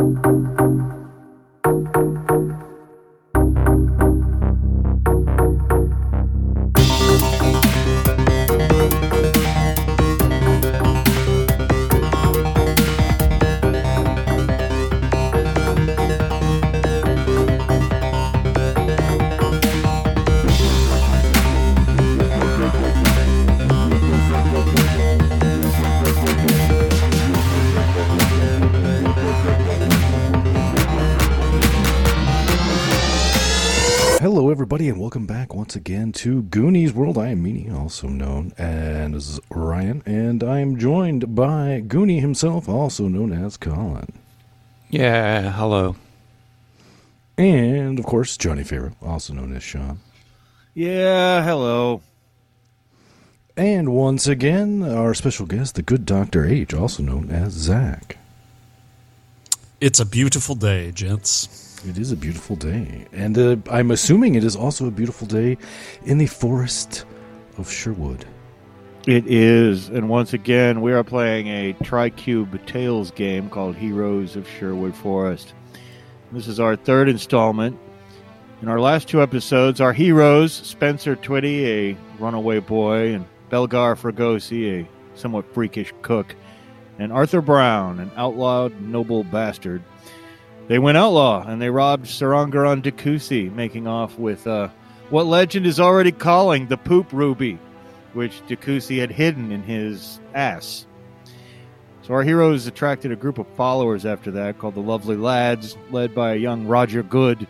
Welcome back once again to Goonies World. I am Meanie, also known as Ryan, and I am joined by Goonie himself, also known as Colin. Yeah, hello. And, of course, Johnny Farrow, also known as Sean. Yeah, hello. And once again, our special guest, the good Dr. H, also known as Zach. It's a beautiful day, gents. It is a beautiful day. And uh, I'm assuming it is also a beautiful day in the forest of Sherwood. It is, and once again, we are playing a TriCube Tales game called Heroes of Sherwood Forest. This is our third installment. In our last two episodes, our heroes, Spencer Twitty, a runaway boy, and Belgar Fregosi, a somewhat freakish cook, and Arthur Brown, an outlawed noble bastard, they went outlaw and they robbed Sarangaran Dekusi, making off with uh, what legend is already calling the poop ruby, which Dekusi had hidden in his ass. So our heroes attracted a group of followers after that called the Lovely Lads, led by a young Roger Goode,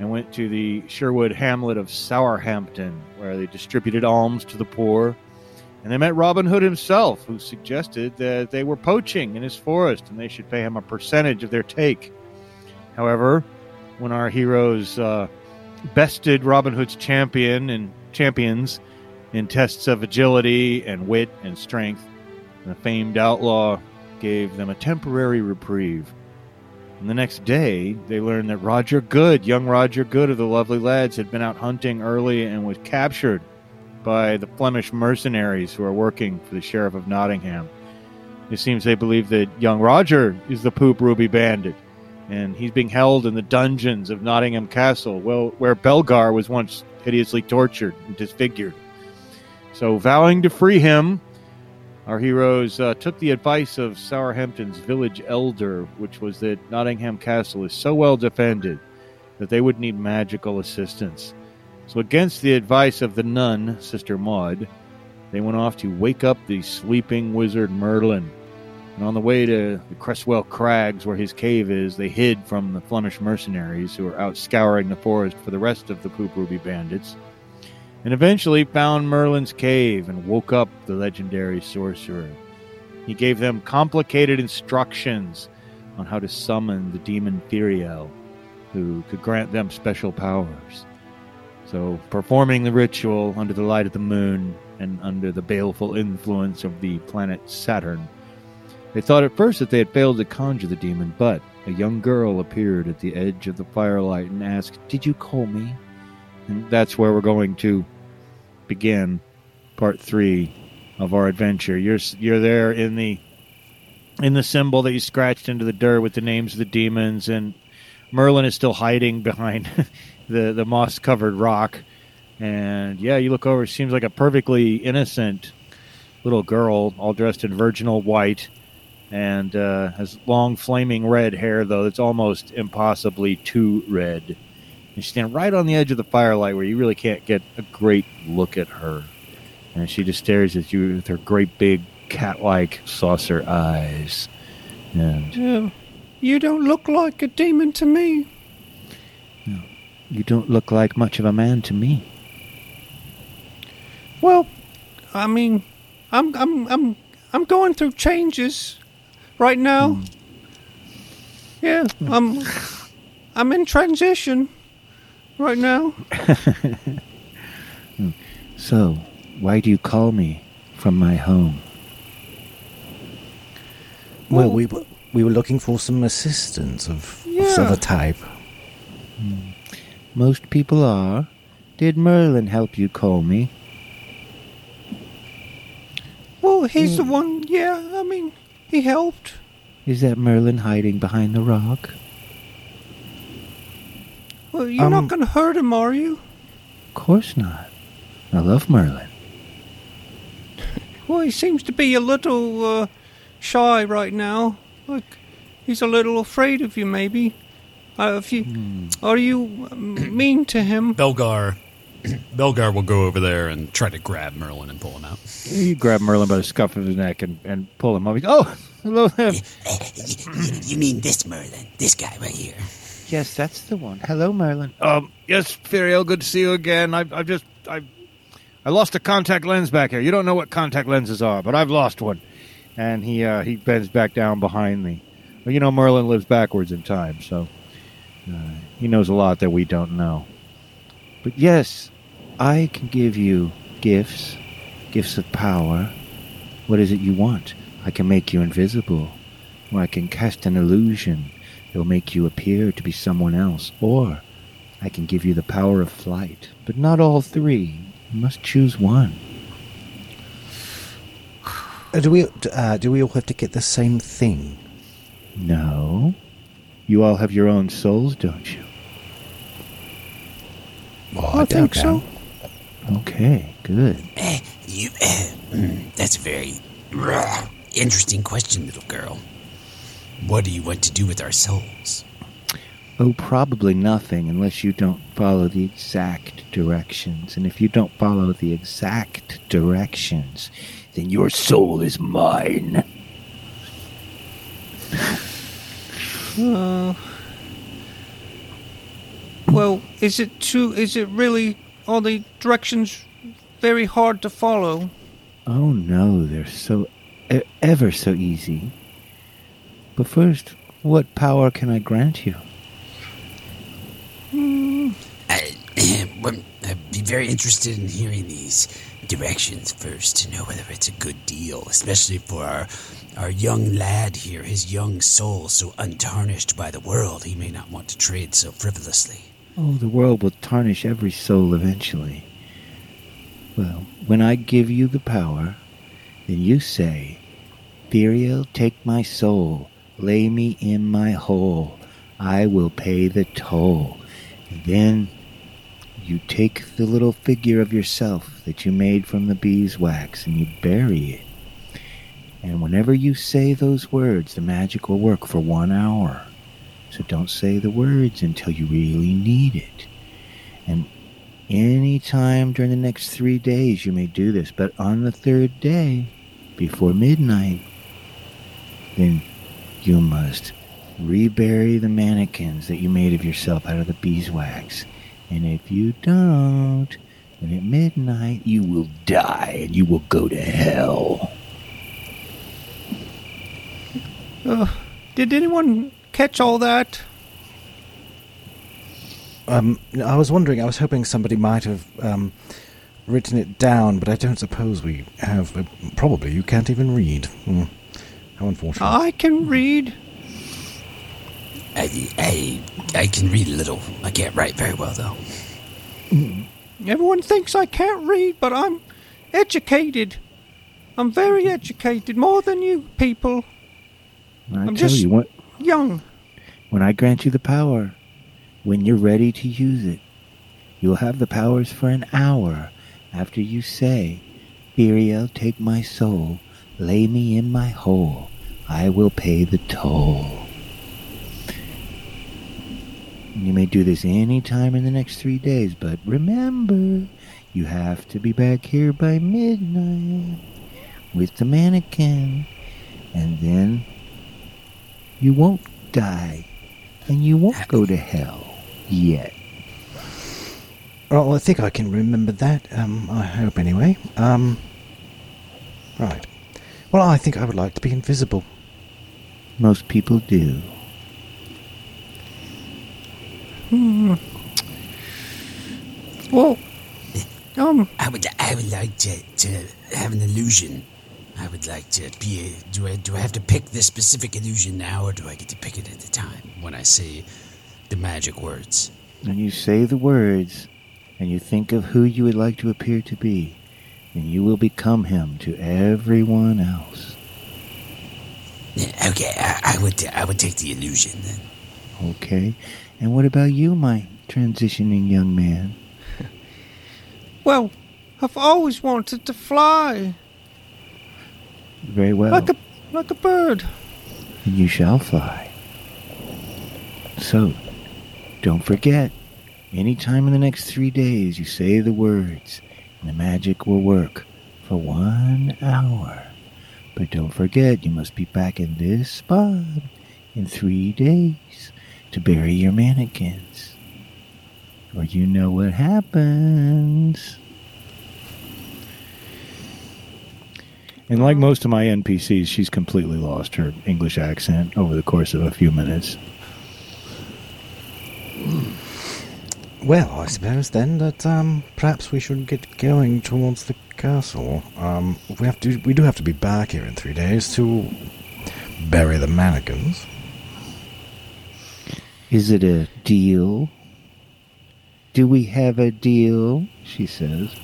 and went to the Sherwood hamlet of Sourhampton, where they distributed alms to the poor. And they met Robin Hood himself, who suggested that they were poaching in his forest and they should pay him a percentage of their take. However, when our heroes uh, bested Robin Hood's champion and champions in tests of agility and wit and strength, the famed outlaw gave them a temporary reprieve. And the next day, they learned that Roger Goode, young Roger Goode of the Lovely Lads, had been out hunting early and was captured by the Flemish mercenaries who are working for the Sheriff of Nottingham. It seems they believe that young Roger is the Poop Ruby Bandit, and he's being held in the dungeons of Nottingham Castle, well, where Belgar was once hideously tortured and disfigured. So, vowing to free him, our heroes uh, took the advice of Southampton's village elder, which was that Nottingham Castle is so well defended that they would need magical assistance. So, against the advice of the nun, Sister Maud, they went off to wake up the sleeping wizard Merlin. And on the way to the Creswell Crags, where his cave is, they hid from the Flemish mercenaries who were out scouring the forest for the rest of the Poop Ruby bandits. And eventually found Merlin's cave and woke up the legendary sorcerer. He gave them complicated instructions on how to summon the demon Firiel, who could grant them special powers. So, performing the ritual under the light of the moon and under the baleful influence of the planet Saturn, they thought at first that they had failed to conjure the demon, but a young girl appeared at the edge of the firelight and asked, Did you call me? And that's where we're going to begin part three of our adventure. You're you're there in the in the symbol that you scratched into the dirt with the names of the demons, and Merlin is still hiding behind the the moss covered rock. And yeah, you look over. Seems like a perfectly innocent little girl, all dressed in virginal white, and uh, has long flaming red hair, though it's almost impossibly too red. And she's standing right on the edge of the firelight where you really can't get a great look at her. And she just stares at you with her great big cat like saucer eyes. And Yeah, you don't look like a demon to me. you don't look like much of a man to me. Well, I mean, I'm I'm I'm I'm going through changes right now. Hmm. Yeah, I'm I'm in transition right now. Hmm. So, why do you call me from my home? Well, we were, we were looking for some assistance of, of Yeah. some other type. Hmm. Most people are. Did Merlin help you call me? Well, he's the one. Yeah, I mean, he helped. Is that Merlin hiding behind the rock? Well, you're Um, not going to hurt him, are you? Of course not. I love Merlin. Well, he seems to be a little uh, shy right now. Like he's a little afraid of you, maybe. Uh, if you are you um, mean to him? Belgar, Belgar will go over there and try to grab Merlin and pull him out. You grab Merlin by the scuff of his neck and, and pull him up. He's, oh, hello there. you, you mean this Merlin? This guy right here? Yes, that's the one. Hello, Merlin. Um, yes, Firiel, good to see you again. I've, I just, I, I lost a contact lens back here. You don't know what contact lenses are, but I've lost one. And he, uh, he bends back down behind me. Well, you know, Merlin lives backwards in time, so uh, he knows a lot that we don't know. But yes, I can give you gifts, gifts of power. What is it you want? I can make you invisible, or I can cast an illusion It'll make you appear to be someone else, or I can give you the power of flight, but not all three. You must choose one. Uh, do we uh, do we all have to get the same thing? No. You all have your own souls, don't you? Well, I think so. Okay, good. Eh, you. Eh, mm, that's a very uh, interesting question, little girl. What do you want to do with our souls? Oh, probably nothing unless you don't follow the exact directions. And if you don't follow the exact directions, then your soul is mine. Uh, well, is it too? Is it really all the directions very hard to follow? Oh no, they're so e- ever so easy. But first, what power can I grant you? Hmm. I, I'd be very interested in hearing these directions first to know whether it's a good deal, especially for our our young lad here, his young soul so untarnished by the world, he may not want to trade so frivolously. Oh, the world will tarnish every soul eventually. Well, when I give you the power, then you say, Firiel, take my soul, lay me in my hole, I will pay the toll. And then you take the little figure of yourself that you made from the beeswax and you bury it. And whenever you say those words, the magic will work for one hour. So don't say the words until you really need it. And any time during the next three days, you may do this. But on the third day, before midnight, then you must rebury the mannequins that you made of yourself out of the beeswax. And if you don't, then at midnight you will die and you will go to hell. Did anyone catch all that? Um, I was wondering. I was hoping somebody might have um, written it down, but I don't suppose we have. Uh, probably you can't even read. Hmm. How unfortunate. I can read. I, I, I can read a little. I can't write very well, though. Everyone thinks I can't read, but I'm educated. I'm very educated, more than you people. I I'm tell just- you what, Young. when I grant you the power, when you're ready to use it, you'll have the powers for an hour after you say, Firiel, take my soul, lay me in my hole, I will pay the toll. You may do this any time in the next three days, but remember, you have to be back here by midnight with the mannequin, and then you won't die, and you won't go to hell yet. Well, I think I can remember that. Um, I hope anyway. Um, right. Well, I think I would like to be invisible. Most people do. Hmm. Well, um, I would, I would like to, to have an illusion. I would like to be. A, do I, do I have to pick this specific illusion now, or do I get to pick it at the time when I say the magic words? When you say the words, and you think of who you would like to appear to be, then you will become him to everyone else. Okay, I, I would I would take the illusion then. Okay. And what about you, my transitioning young man? Well, I've always wanted to fly Very well. like a like a bird. and you shall fly. So, don't forget, anytime in the next three days you say the words, and the magic will work for one hour. But don't forget, you must be back in this spot in three days to bury your mannequins. Or you know what happens. And like most of my NPCs, she's completely lost her English accent over the course of a few minutes. Well, I suppose then that um, perhaps we should get going towards the castle. Um, we have to. We do have to be back here in three days to bury the mannequins. Is it a deal? Do we have a deal? She says.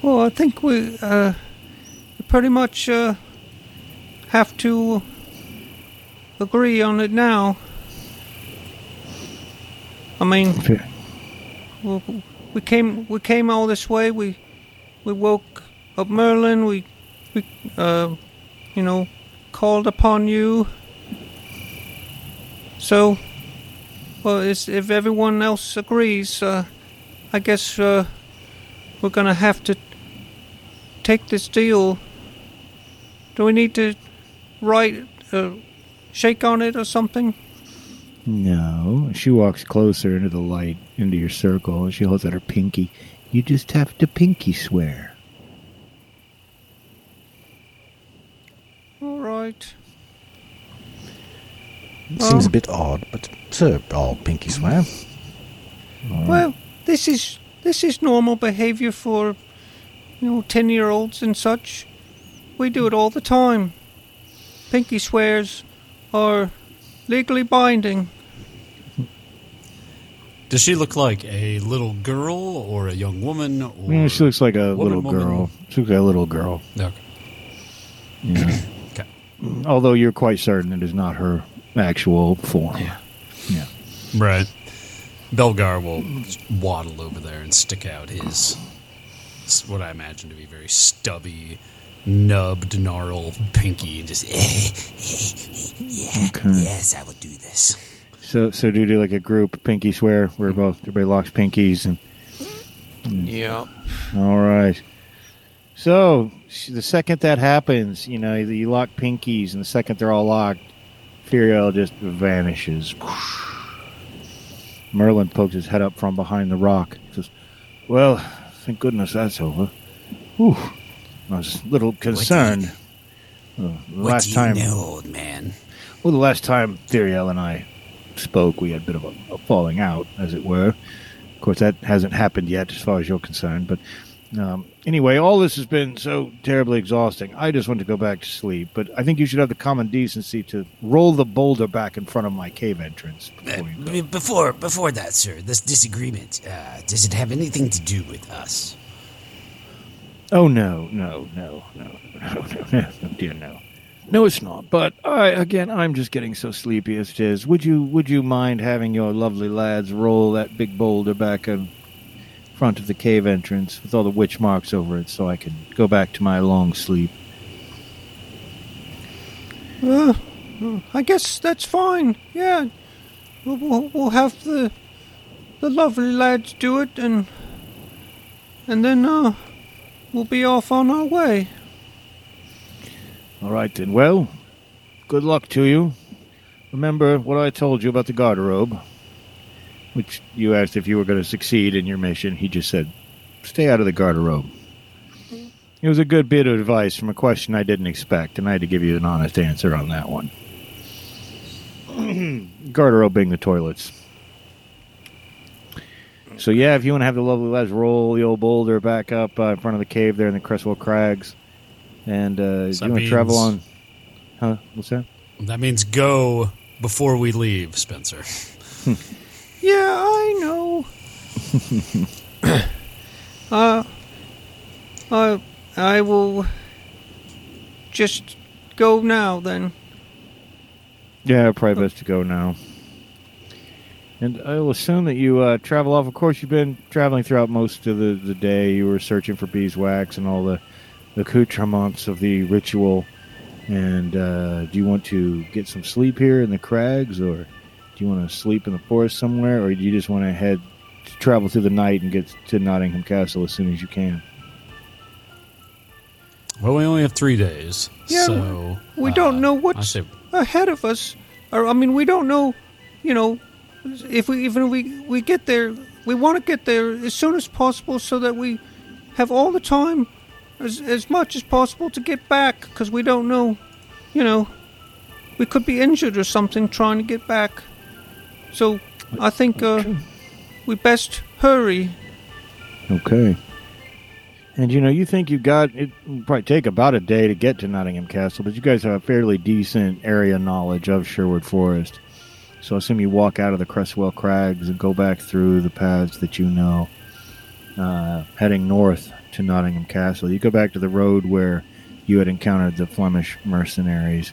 Well, I think we uh, pretty much uh, have to agree on it now. I mean, we, we came we came all this way. We we woke up Merlin. We we uh, you know called upon you. So, well, if everyone else agrees, uh, I guess uh, we're gonna have to take this deal. Do we need to write, uh, shake on it or something? No. She walks closer into the light, into your circle, and she holds out her pinky. You just have to pinky swear. All right. It seems a bit odd, but so all pinky swear. Well, this is this is normal behavior for, you know, ten-year-olds and such. We do it all the time. Pinky swears are legally binding. Does she look like a little girl or a young woman? Or Yeah, she looks like a woman, little woman? girl. She looks like a little girl. Okay. Yeah. Okay. Although you're quite certain it is not her actual form. Yeah. Yeah. Right. Belgar will waddle over there and stick out his, s- what I imagine to be very stubby, nubbed, gnarled pinky and just, Eh, eh, eh, eh yeah, Okay. yes, I will do this. So, so do you do like a group pinky swear where both everybody locks pinkies and Yeah. all right. So the second that happens, you know, you lock pinkies, and the second they're all locked, Firiel just vanishes. Merlin pokes his head up from behind the rock. Says, "Well, thank goodness that's over." Whew. I was a little concerned. Uh, the What last do you time, know, old man? well, the last time Firiel and I spoke, we had a bit of a, a falling out, as it were. Of course, that hasn't happened yet, as far as you're concerned. But um, anyway, all this has been so terribly exhausting. I just want to go back to sleep. But I think you should have the common decency to roll the boulder back in front of my cave entrance Uh, before go. before before that, sir, this disagreement uh, does it have anything to do with us? Oh no, no, no, no, no, no, no, no, dear, no. No, it's not. But I, again, I'm just getting so sleepy as it is. Would you, would you mind having your lovely lads roll that big boulder back in front of the cave entrance with all the witch marks over it, so I can go back to my long sleep? Uh, I guess that's fine. Yeah, we'll, we'll, we'll have the the lovely lads do it, and and then uh, we'll be off on our way. All right then. Well, good luck to you. Remember what I told you about the garderobe, which you asked if you were going to succeed in your mission. He just said, "Stay out of the garderobe." It was a good bit of advice from a question I didn't expect, and I had to give you an honest answer on that one. garderobe being the toilets. So yeah, if you want to have the lovely lads roll the old boulder back up uh, in front of the cave there in the Creswell Crags, and uh, you want to travel on, huh? What's that? That means go before we leave, Spencer. Yeah, I know. uh, I I will just go now then. Yeah, probably best to go now. And I will assume that you uh, travel off. Of course, you've been traveling throughout most of the, the day. You were searching for beeswax and all the, the accoutrements of the ritual. And uh, do you want to get some sleep here in the crags, or do you want to sleep in the forest somewhere, or do you just want to head to travel through the night and get to Nottingham Castle as soon as you can? Well, we only have three days, Yeah, so We uh, don't know what's say ahead of us. Or I mean, we don't know. You know, if we even if we we get there, we want to get there as soon as possible so that we have all the time, as as much as possible to get back. Because we don't know. You know, we could be injured or something trying to get back. So I think uh, we best hurry. Okay. And you know, you think you got it will probably take about a day to get to Nottingham Castle, but you guys have a fairly decent area knowledge of Sherwood Forest. So I assume you walk out of the Creswell Crags and go back through the paths that you know, uh, heading north to Nottingham Castle. You go back to the road where you had encountered the Flemish mercenaries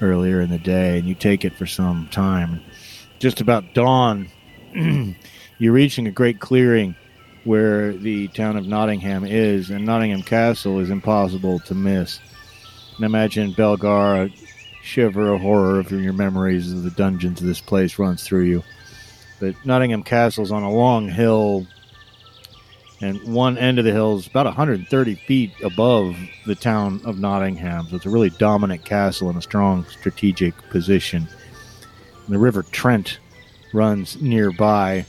earlier in the day, and you take it for some time. Just about dawn, you're reaching a great clearing where the town of Nottingham is, and Nottingham Castle is impossible to miss. And imagine Belgar, a shiver of horror of your memories of the dungeons of this place runs through you. But Nottingham Castle's on a long hill, and one end of the hill is about 130 feet above the town of Nottingham. So it's a really dominant castle in a strong strategic position. The River Trent runs nearby,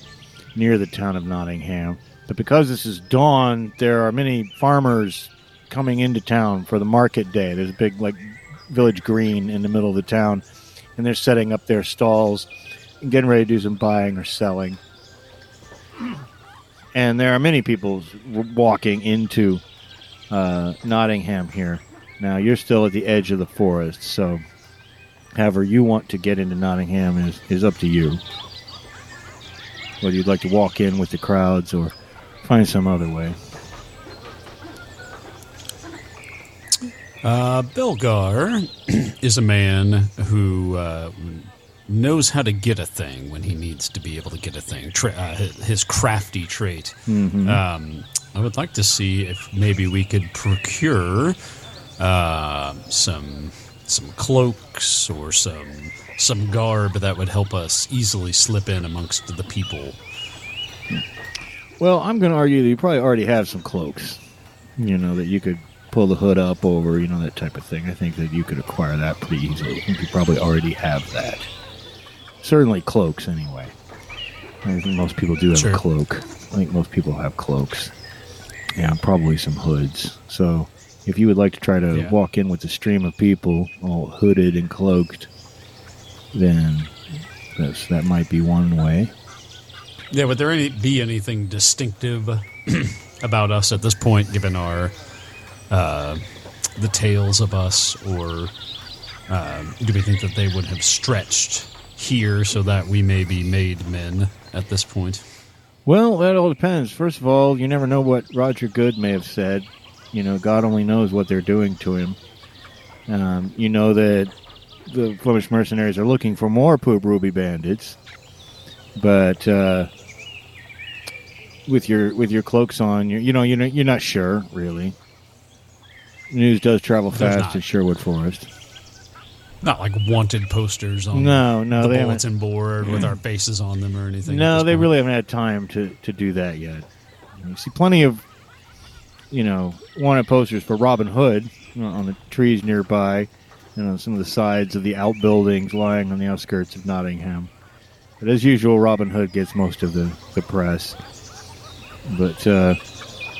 near the town of Nottingham. But because this is dawn, there are many farmers coming into town for the market day. There's a big like village green in the middle of the town, and they're setting up their stalls and getting ready to do some buying or selling. And there are many people walking into uh, Nottingham here. Now you're still at the edge of the forest, so however you want to get into Nottingham is, is up to you. Whether you'd like to walk in with the crowds or find some other way. Uh, Belgar is a man who uh, knows how to get a thing when he needs to be able to get a thing. Tra- uh, his crafty trait. Um, I would like to see if maybe we could procure uh, some some cloaks or some some garb that would help us easily slip in amongst the people. Well, I'm going to argue that you probably already have some cloaks. You know, that you could pull the hood up over, you know, that type of thing. I think that you could acquire that pretty easily. I think you probably already have that. Certainly cloaks, anyway. I think most people do have Sure. a cloak. I think most people have cloaks. Yeah, probably some hoods. So if you would like to try to Yeah. walk in with a stream of people all hooded and cloaked, then that's, that might be one way. Yeah, would there any, be anything distinctive about us at this point, given our uh, the tales of us, or um, do we think that they would have stretched here so that we may be made men at this point? Well, that all depends. First of all, you never know what Roger Goode may have said. You know, God only knows what they're doing to him. Um, you know that the Flemish mercenaries are looking for more Poop Ruby bandits, but uh, with your with your cloaks on, you you know you're not, you're not sure really. News does travel There's fast not. in Sherwood Forest. Not like wanted posters on No, no, the haven't- bulletin board with our faces on them or anything. No, they point. really haven't had time to, to do that yet. You see plenty of, you know, wanted posters for Robin Hood on the trees nearby, and on some of the sides of the outbuildings lying on the outskirts of Nottingham. But as usual, Robin Hood gets most of the, the press. But uh,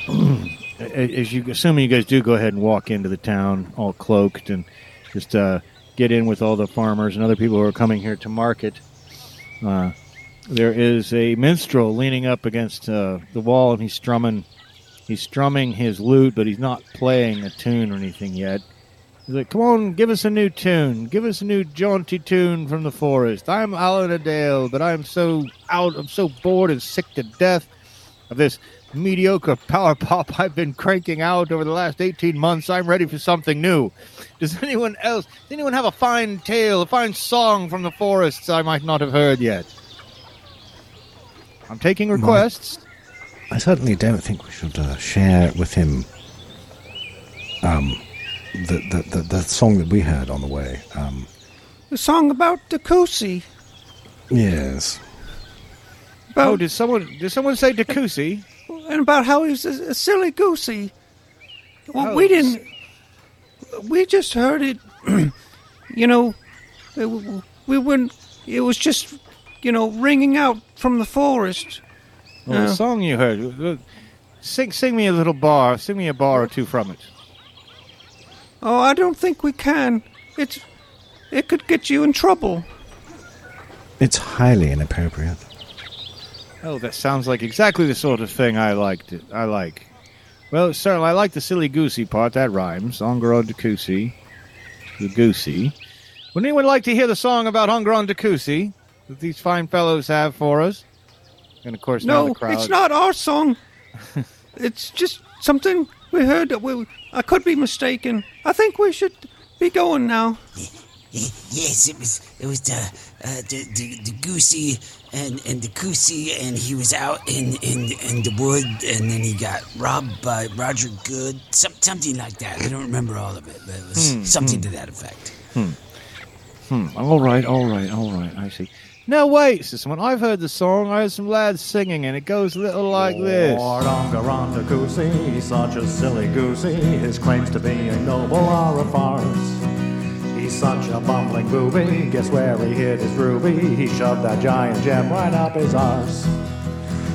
as you, assuming you guys do go ahead and walk into the town all cloaked and just uh, get in with all the farmers and other people who are coming here to market. Uh, there is a minstrel leaning up against uh, the wall, and he's strumming. He's strumming his lute, but he's not playing a tune or anything yet. He's like, "Come on, give us a new tune. Give us a new jaunty tune from the forest. I'm Alan Adale, but I'm so out. I'm so bored and sick to death of this mediocre power pop I've been cranking out over the last 18 months. I'm ready for something new. Does anyone else, does anyone have a fine tale, a fine song from the forests I might not have heard yet? I'm taking requests. I certainly don't think we should uh, share with him um, the, the, the, the song that we heard on the way. Um, The song about the Kusi. yes. Oh, did someone did someone say Dakusi? and about how he's a, a silly goosey. Well, Oh, we didn't. We just heard it. you know, it, we wouldn't. It was just, you know, ringing out from the forest. Well, the song you heard. uh, Sing, sing me a little bar. Sing me a bar or two from it. Oh, I don't think we can. It's. It could get you in trouble. It's highly inappropriate. Oh, that sounds like exactly the sort of thing I liked. I like. Well, certainly, I like the silly goosey part. That rhymes. Ongron Dakusi. The goosey. Would anyone like to hear the song about Ongron Dakusi that these fine fellows have for us? And of course, now No, the crowd. it's not our song. it's just something we heard. That we, I could be mistaken. I think we should be going now. Yes, it was it was the uh, the, the the goosey and and the goosey, and he was out in in in the wood, and then he got robbed by Roger Goode, some, something like that. I don't remember all of it, but it was something to that effect. Hmm. Hmm. All right, all right, all right. I see. No, wait, says someone. I've heard the song. I heard some lads singing, and it goes a little like this. Ongaranda Goosey, such a silly goosey. His claims to being noble are a farce. He's such a bumbling booby. Guess where he hid his ruby? He shoved that giant gem right up his arse.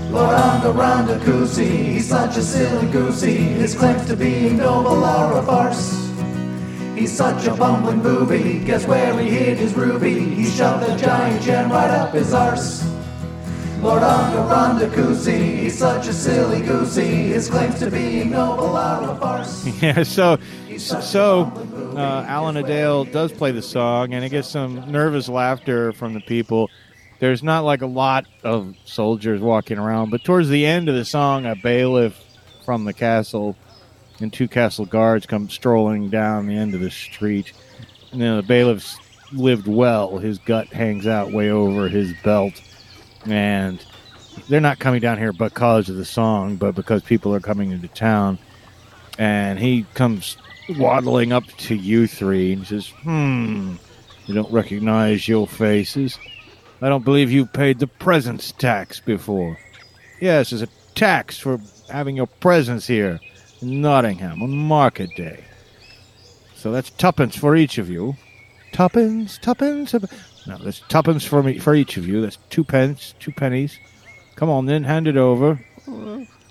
Lord Ongaranda Goosey, he's such a silly goosey. His claims to being noble are a farce. He's such a bumbling booby. Guess where he hid his ruby? He shoved the giant gem right up his arse. Lord Ongaranda Goosey, he's such a silly goosey. His claims to being noble are a farce. Yeah, so so uh, Alan Adale does play the song, and it gets some nervous laughter from the people. There's not like a lot of soldiers walking around, but towards the end of the song, a bailiff from the castle and two castle guards come strolling down the end of the street. And then the bailiff's lived well; his gut hangs out way over his belt, and they're not coming down here because of the song, but because people are coming into town and he comes waddling up to you three and says, Hmm, you don't recognize your faces. I don't believe you paid the presence tax before. Yes, there's a tax for having your presence here in Nottingham on market day. So that's tuppence for each of you. Tuppence, tuppence. tupp- No, that's tuppence for me for each of you. That's two pence, two pennies. Come on then, hand it over.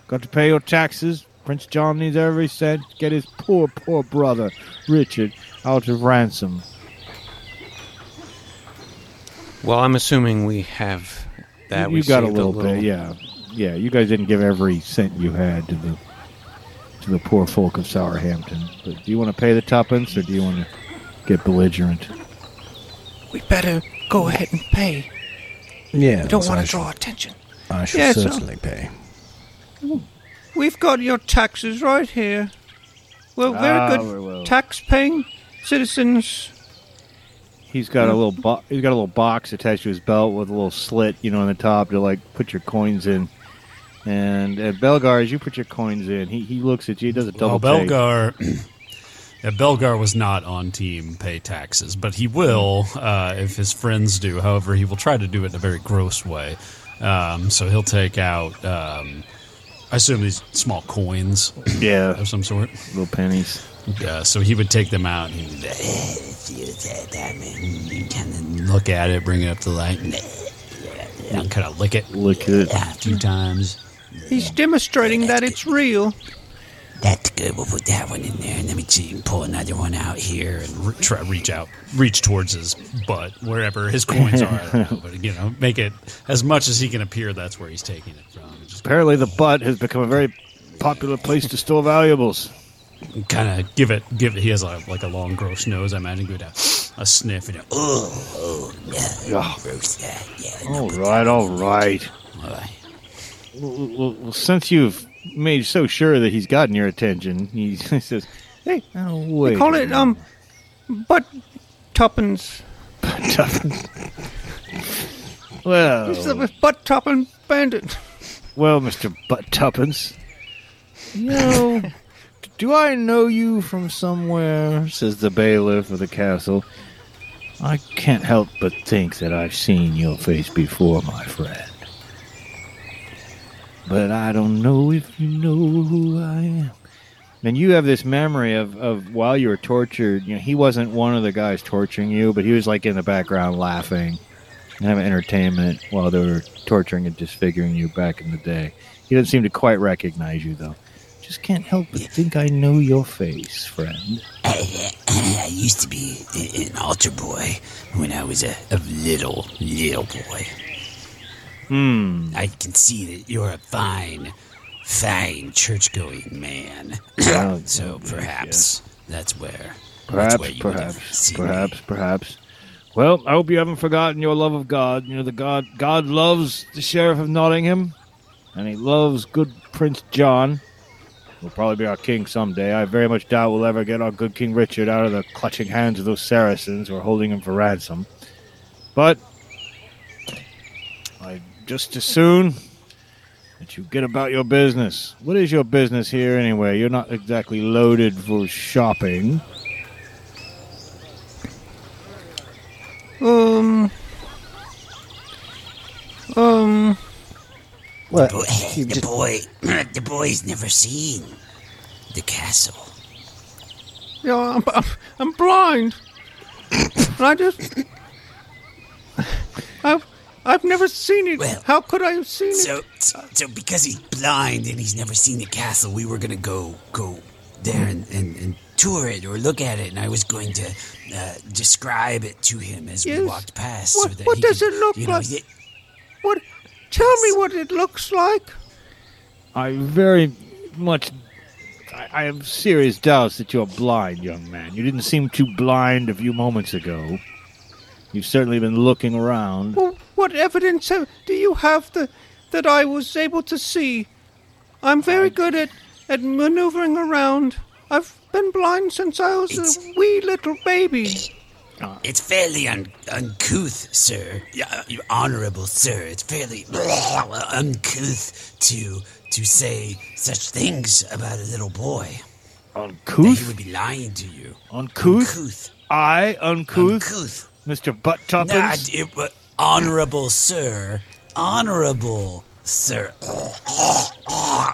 Got to pay your taxes. Prince John needs every cent. to Get his poor, poor brother, Richard, out of ransom. Well, I'm assuming we have that. you we you got a saved little, bit, yeah, yeah. You guys didn't give every cent you had to the to the poor folk of Sourhampton. But do you want to pay the tuppence, or do you want to get belligerent? We better go ahead and pay. Yeah. We don't want to draw attention. I should Yeah, so- certainly pay. We've got your taxes right here. We're very Ah, good very well. tax-paying citizens. He's got a little bo- he's got a little box attached to his belt with a little slit, you know, on the top to like put your coins in. And at Belgar, as you put your coins in, he, he looks at you, he does a double Well. Belgar, yeah, Belgar was not on team pay taxes, but he will uh, if his friends do. However, he will try to do it in a very gross way. Um, so he'll take out, um, I assume these small coins Yeah, of some sort. little pennies. Uh, so he would take them out and he would uh, Feel that, that man. kind of look at it, bring it up to the light, and kind of lick it Look at it. a few times. He's demonstrating that it's real. That's good. We'll put that one in there, and then we see- pull another one out here. And Re- try reach out, reach towards his butt, wherever his coins are. Know, but you know, make it as much as he can appear. That's where he's taking it from. Just Apparently, the butt has become a very popular place to store valuables. kind of give it, give it. He has a, like a long, gross nose. I imagine give it a, a sniff and a, oh, oh yeah, gross. Yeah, yeah. All right, all right. All right. Well, well, well, since you've made so sure that he's gotten your attention. He says, Hey, "Oh wait." they call it um, butt tuppence. minute." Well, It's the butt tuppence bandit. well, Mister Butt Tuppence. You know, do I know you from somewhere? Says the bailiff of the castle. I can't help but think that I've seen your face before, my friend. But I don't know if you know who I am. And you have this memory of, of while you were tortured, you know, he wasn't one of the guys torturing you, but he was like in the background laughing and having entertainment while they were torturing and disfiguring you back in the day. He doesn't seem to quite recognize you, though. Just can't help but think I know your face, friend. I, I used to be an altar boy when I was a, a little, little boy. Hmm. I can see that you're a fine, fine church-going man. Well, so perhaps that's where, Perhaps, that's where you perhaps, perhaps, me. perhaps. Well, I hope you haven't forgotten your love of God. You know, the God God loves the Sheriff of Nottingham, and he loves good Prince John. Will probably be our king someday. I very much doubt we'll ever get our good King Richard out of the clutching hands of those Saracens who are holding him for ransom. But just as soon that you get about your business. What is your business here anyway? You're not exactly loaded for shopping. Um. Um. Well, Boy, the just- boy, the boy's never seen the castle. Yeah, I'm, I'm, I'm blind. and I just. I've, I've never seen it. Well, How could I have seen it? So, so, so because he's blind and he's never seen the castle, we were gonna go go there and, and, and tour it or look at it, and I was going to uh, describe it to him as we walked past. What- so that what he does could, it look you know, like? ye- What? Tell me what it looks like. I very much. I, I have serious doubts that you're blind, young man. You didn't seem too blind a few moments ago. You've certainly been looking around. Well, what evidence have, do you have that that I was able to see? I'm very good at at maneuvering around. I've been blind since I was It's- a wee little baby. Ah. It's fairly un- uncouth, sir. Yeah, Your honorable sir. It's fairly uncouth to to say such things about a little boy. That he Uncouth? would be lying to you. Uncouth? Uncouth. I uncouth? Uncouth. Mr. Butt Nah, Tuppence? it, wa- honorable sir, honorable sir,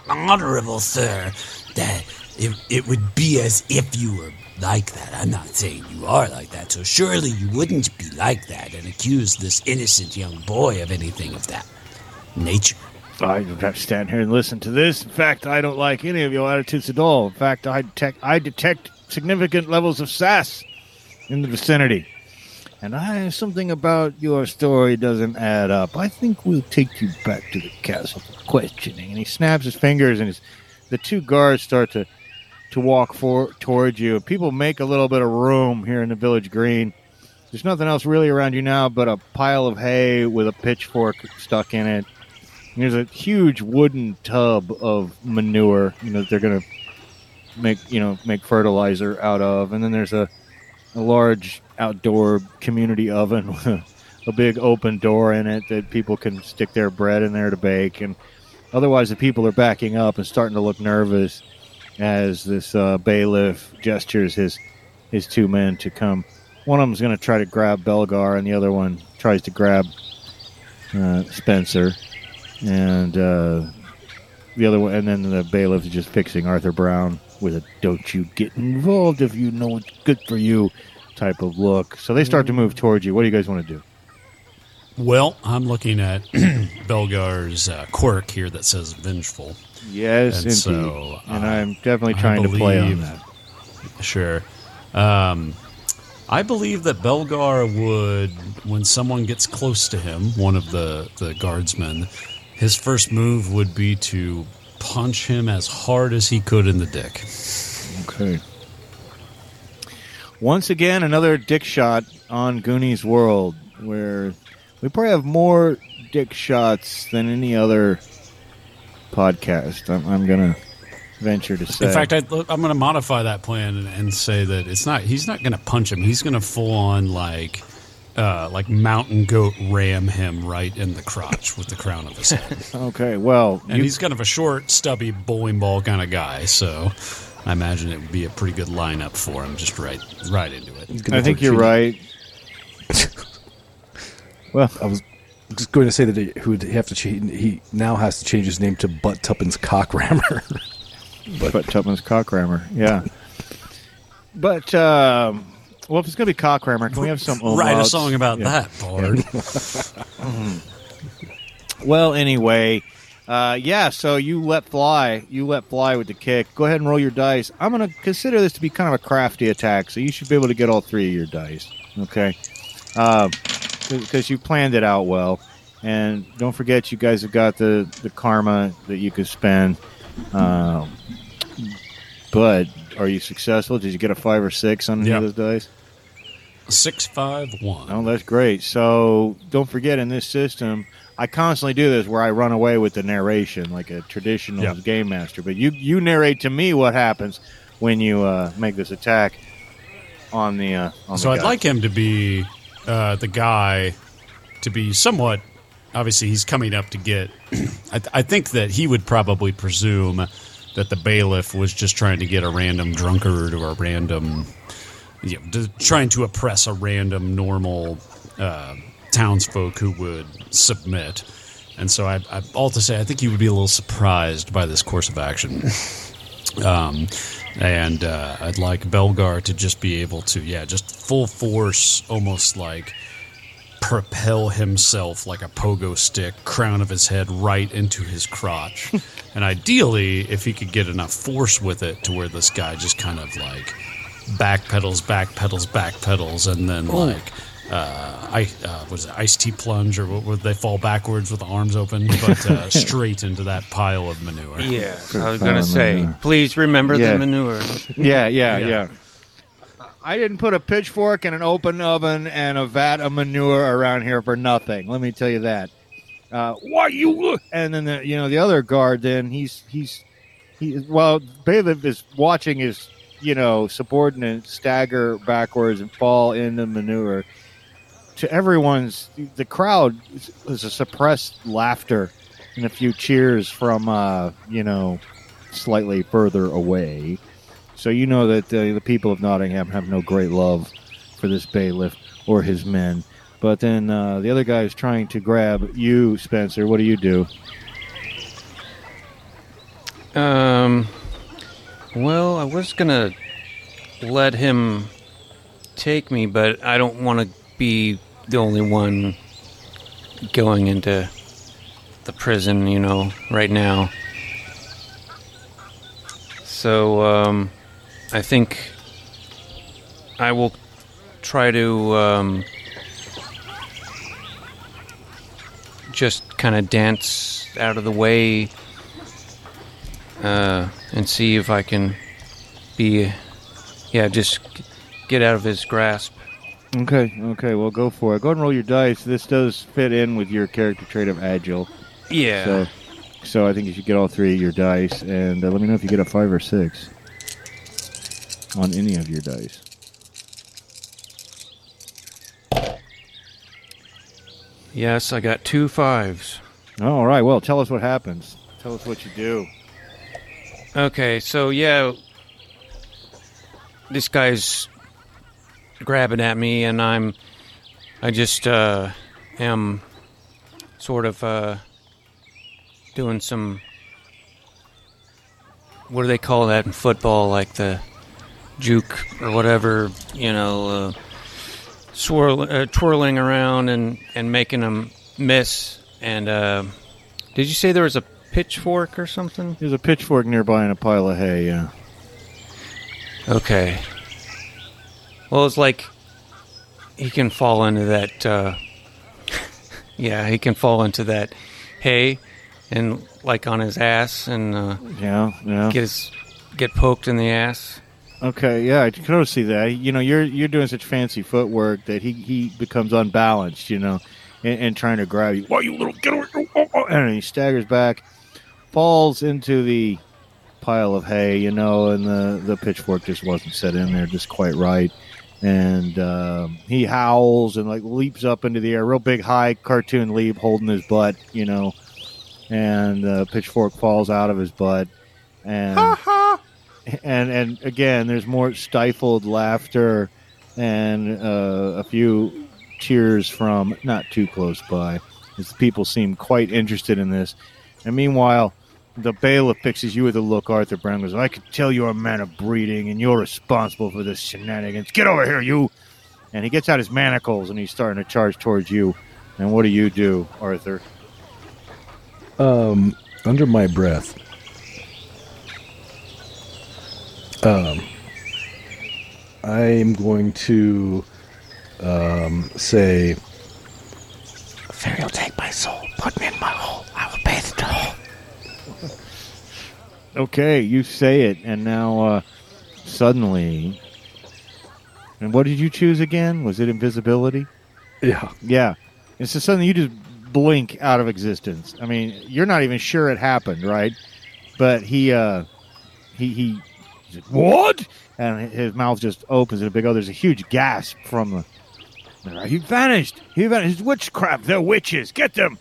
honorable sir, that it, it would be as if you were like that. I'm not saying you are like that, so surely you wouldn't be like that and accuse this innocent young boy of anything of that nature. I don't have to stand here and listen to this. In fact, I don't like any of your attitudes at all. In fact, I detect I detect significant levels of sass in the vicinity. And I something about your story doesn't add up. I think we'll take you back to the castle for questioning. And he snaps his fingers, and his, the two guards start to to walk for towards you. People make a little bit of room here in the village green. There's nothing else really around you now but a pile of hay with a pitchfork stuck in it. And there's a huge wooden tub of manure, you know, they're gonna make you know make fertilizer out of, and then there's a a large outdoor community oven with a, big open door in it that people can stick their bread in there to bake, and otherwise the people are backing up and starting to look nervous as this uh, bailiff gestures his his two men to come. One of them's going to try to grab Belgar, and the other one tries to grab uh, Spencer. And uh, the other one, and then the bailiff is just fixing Arthur Brown with a "Don't you get involved if you know it's good for you" type of look. So they start to move towards you. What do you guys want to do? Well, I'm looking at Belgar's uh, quirk here that says vengeful. Yes, And indeed. so, and uh, I'm definitely trying to play on that. Sure. Um, I believe that Belgar would, when someone gets close to him, one of the, the guardsmen, his first move would be to punch him as hard as he could in the dick. Okay. Once again, another dick shot on Goonies World, where we probably have more dick shots than any other podcast. I'm, I'm going to venture to say. In fact, I, I'm going to modify that plan and, and say that it's not. He's not going to punch him. He's going to full on like, uh, like mountain goat ram him right in the crotch with the crown of his head. okay, well, and you- he's kind of a short, stubby bowling ball kind of guy. So I imagine it would be a pretty good lineup for him. Just right, right into it. I think you're right. well, I was just going to say that he would have to change. He now has to change his name to Butt Tuppence Cockrammer. but, Tuppence cockrammer, yeah. But um, well, if it's going to be cockrammer, can we have some Write a song about Yeah. that, Bard. Well, anyway, uh, yeah. So you let fly. You let fly with the kick. Go ahead and roll your dice. I'm going to consider this to be kind of a crafty attack, so you should be able to get all three of your dice. Okay, because you planned it out well. And don't forget, you guys have got the the karma that you could spend. Um, but are you successful? Did you get a five or six on any Yeah. of those dice? Six five one. Oh, that's great. So don't forget, in this system, I constantly do this where I run away with the narration like a traditional Yeah. game master. But you you narrate to me what happens when you uh, make this attack on the. Uh, on So the I'd like him to be uh, the guy to be somewhat. Obviously, he's coming up to get. I, th- I think that he would probably presume that the bailiff was just trying to get a random drunkard or a random, you know, trying to oppress a random normal uh, townsfolk who would submit. And so, I, I, all to say, I think you would be a little surprised by this course of action. Um, and uh, I'd like Belgar to just be able to, yeah, just full force, almost like propel himself like a pogo stick, crown of his head right into his crotch. and ideally, if he could get enough force with it to where this guy just kind of like backpedals, backpedals, backpedals, and then like. Uh, I uh, was it iced tea plunge or what would they fall backwards with the arms open, but uh, straight into that pile of manure. Yeah, I was gonna say, manure. please remember Yeah. the manure. Yeah, yeah, Yeah. yeah. I didn't put a pitchfork in an open oven and a vat of manure around here for nothing. Let me tell you that. Uh, why you? And then the you know the other guard. Then he's he's he. Well, bailiff is watching his you know subordinate stagger backwards and fall in the manure. To everyone's, the crowd is a suppressed laughter and a few cheers from uh, you know slightly further away. So you know that uh, the people of Nottingham have no great love for this bailiff or his men. But then uh, the other guy is trying to grab you, Spencer. What do you do? Um, well, I was gonna let him take me, but I don't want to be the only one going into the prison, you know, right now. So, um, I think I will try to um, just kind of dance out of the way uh, and see if I can be, yeah, just get out of his grasp. Okay, okay, well, go for it. Go and roll your dice. This does fit in with your character trait of agile. Yeah. So, so I think you should get all three of your dice, and uh, let me know if you get a five or six on any of your dice. Yes, I got two fives. All right. Well, tell us what happens. Tell us what you do. Okay, so yeah, this guy's grabbing at me, and I'm, I just uh, am sort of uh, doing some. What do they call that in football? Like the juke or whatever, you know, uh, swirl, uh, twirling around and and making them miss. And uh, did you say there was a pitchfork or something? There's a pitchfork nearby and a pile of hay. Yeah. Okay. Well, it's like he can fall into that. Uh, yeah, he can fall into that hay, and like on his ass, and uh, Yeah. Yeah. get his get poked in the ass. Okay, yeah, I can totally see that. You know, you're you're doing such fancy footwork that he, he becomes unbalanced. You know, and, and trying to grab you. Why you little get away! oh, oh, oh," And he staggers back, falls into the pile of hay, you know, and the, the pitchfork just wasn't set in there just quite right. And um, he howls and like leaps up into the air, real big high cartoon leap, holding his butt, you know. And the pitchfork falls out of his butt, and and and again, there's more stifled laughter and uh, a few cheers from not too close by, as people seem quite interested in this. And meanwhile, the bailiff fixes you with a look. Arthur Brown goes, "I can tell you're a man of breeding, and you're responsible for this shenanigans. Get over here, you!" And he gets out his manacles and he's starting to charge towards you. And what do you do, Arthur? Um, under my breath, um, I'm going to um, say, Firiel take my soul, put me in my hole. I will bathe the hole. Okay, you say it, and now uh, suddenly. And what did you choose again? Was it invisibility? "Yeah, Yeah. It's just suddenly you just blink out of existence. I mean, you're not even sure it happened, right? But he, uh, he, he, like, what? And his mouth just opens in a big, oh, there's a huge gasp from the, he vanished. He vanished. It's witchcraft. They're witches. Get them.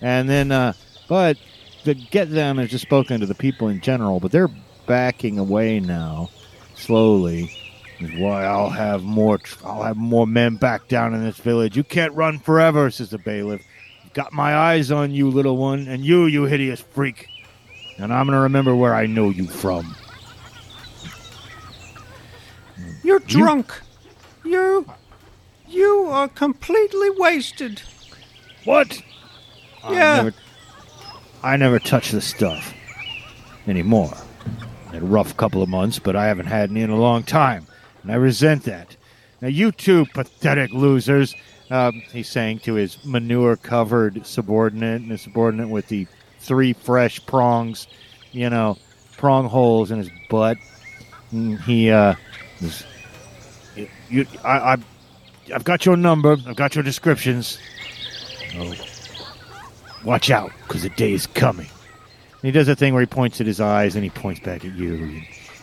And then, uh, but the get them is just spoken to the people in general, but they're backing away now, slowly. Why I'll have more. tr- I'll have more men back down in this village. You can't run forever," says the bailiff. "Got my eyes on you, little one, and you, you hideous freak. And I'm gonna remember where I know you from." You're drunk. You, you are completely wasted. What? Yeah. never, I never touch the stuff anymore. Had a rough couple of months, but I haven't had any in a long time, and I resent that. Now, you two pathetic losers, um, he's saying to his manure covered subordinate, and his subordinate with the three fresh prongs, you know, prong holes in his butt. And he, uh, is, you, I, I, I've got your number, I've got your descriptions. Oh, watch out, because the day is coming. And he does a thing where he points at his eyes and he points back at you and,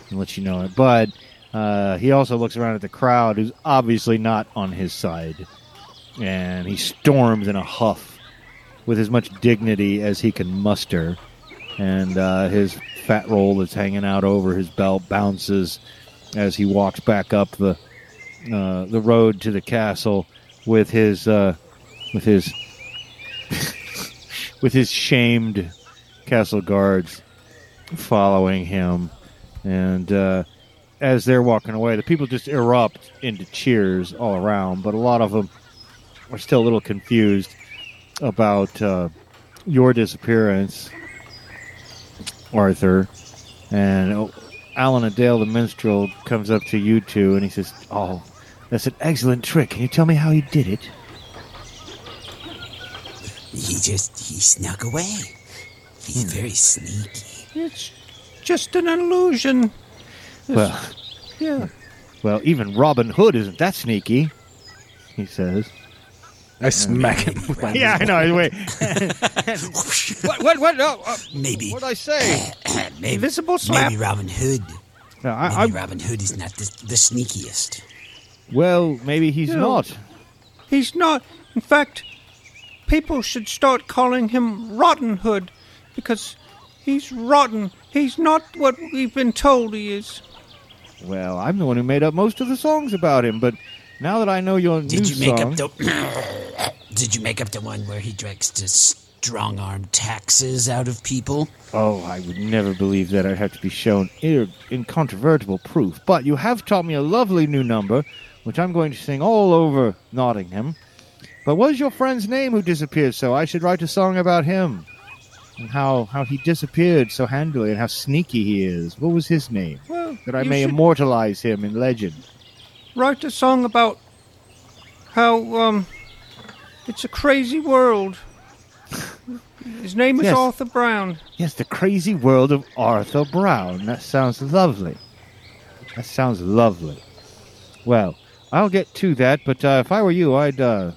and lets you know it. But uh, he also looks around at the crowd, who's obviously not on his side, and he storms in a huff with as much dignity as he can muster. And uh, his fat roll that's hanging out over his belt bounces as he walks back up the uh, the road to the castle with his uh, with his with his shamed castle guards following him. And uh, as they're walking away, the people just erupt into cheers all around, but a lot of them are still a little confused about uh, your disappearance, Arthur. And oh, Alan-a-Dale, the minstrel, comes up to you two and he says, Oh, that's an excellent trick. Can you tell me how you did it? He just he snuck away. He's very sneaky. It's just an illusion. Well, Yeah. well, even Robin Hood isn't that sneaky, he says. I smack him with my Yeah, I know. Wait. what? What? What? No, uh, Maybe what did I say? maybe Invisible slap. maybe Robin Hood. No, I, Maybe I, Robin Hood is not the, the sneakiest. well, maybe he's Yeah. not. He's not. In fact, people should start calling him Rotten Hood because he's rotten. He's not what we've been told he is. Well, I'm the one who made up most of the songs about him, but now that I know your new Did you make song, up the? Did you make up the one where he directs to strong arm taxes out of people? oh, I would never believe that. I'd have to be shown ir- incontrovertible proof. But you have taught me a lovely new number, which I'm going to sing all over Nottingham. But what is your friend's name who disappeared? So I should write a song about him and how how he disappeared so handily and how sneaky he is. What was his name? Well, That I may immortalize him in legend. write a song about how um, it's a crazy world. His name is Yes. Arthur Brown. Yes, the crazy world of Arthur Brown. That sounds lovely. That sounds lovely. Well, I'll get to that, but uh, if I were you, I'd uh,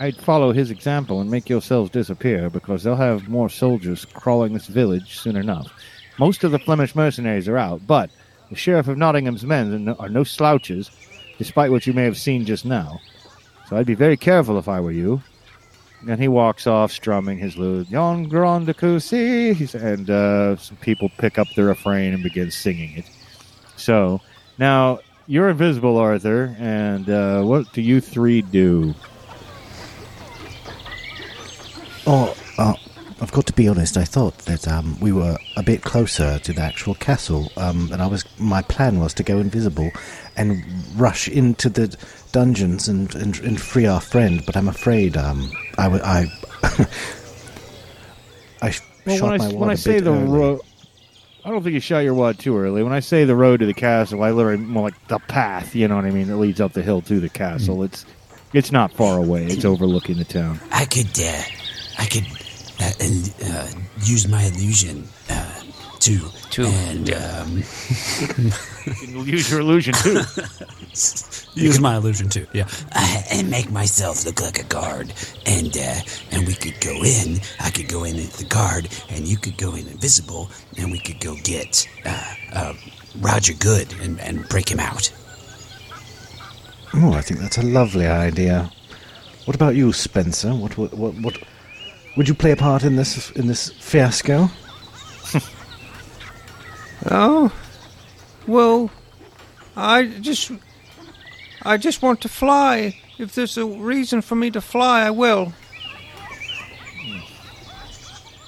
I'd follow his example and make yourselves disappear because they'll have more soldiers crawling this village soon enough. Most of the Flemish mercenaries are out, but the Sheriff of Nottingham's men are no, slouches, despite what you may have seen just now. So I'd be very careful if I were you. And he walks off strumming his lute. Yon grande cousi, he and uh, some people pick up the refrain and begin singing it. So now you're invisible, Arthur, and uh, what do you three do? Oh, uh, I've got to be honest. I thought that um, we were a bit closer to the actual castle, um, and I was my plan was to go invisible and rush into the dungeons and, and, and free our friend. But I'm afraid um, I w- I I sh- Well, shot when my I, wad when I a say the road, I don't think you shot your wad too early. When I say the road to the castle, I literally more like the path. You know what I mean? That leads up the hill to the castle. It's it's not far away. It's overlooking the town. I could, uh, I could uh, uh, use my illusion uh, to, To- and um, You can use your illusion too. Use my illusion too. Yeah. uh, and make myself look like a guard, and uh, and we could go in. I could go in as the guard, and you could go in invisible, and we could go get uh, uh, Roger Goode and, and break him out. Oh, I think that's a lovely idea. What about you, Spencer? What what what, what would you play a part in this in this fiasco? Oh, well, I just, I just want to fly. If there's a reason for me to fly, I will.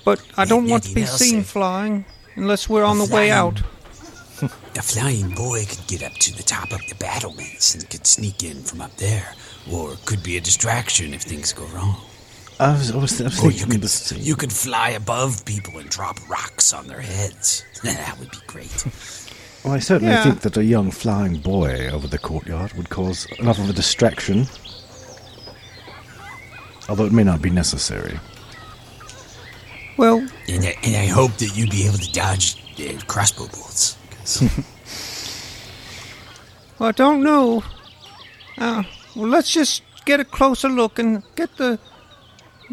But I don't want to be seen flying unless we're on the way out. A flying boy could get up to the top of the battlements and could sneak in from up there, or could be a distraction if things go wrong. I was, I was, I was Or you thinking could the you could fly above people and drop rocks on their heads. that would be great. Well, I certainly Yeah. think that a young flying boy over the courtyard would cause enough of a distraction. Although it may not be necessary. Well, And I, and I hope that you'd be able to dodge uh, crossbow bolts. 'cause I don't know. Uh, well, let's just get a closer look and get the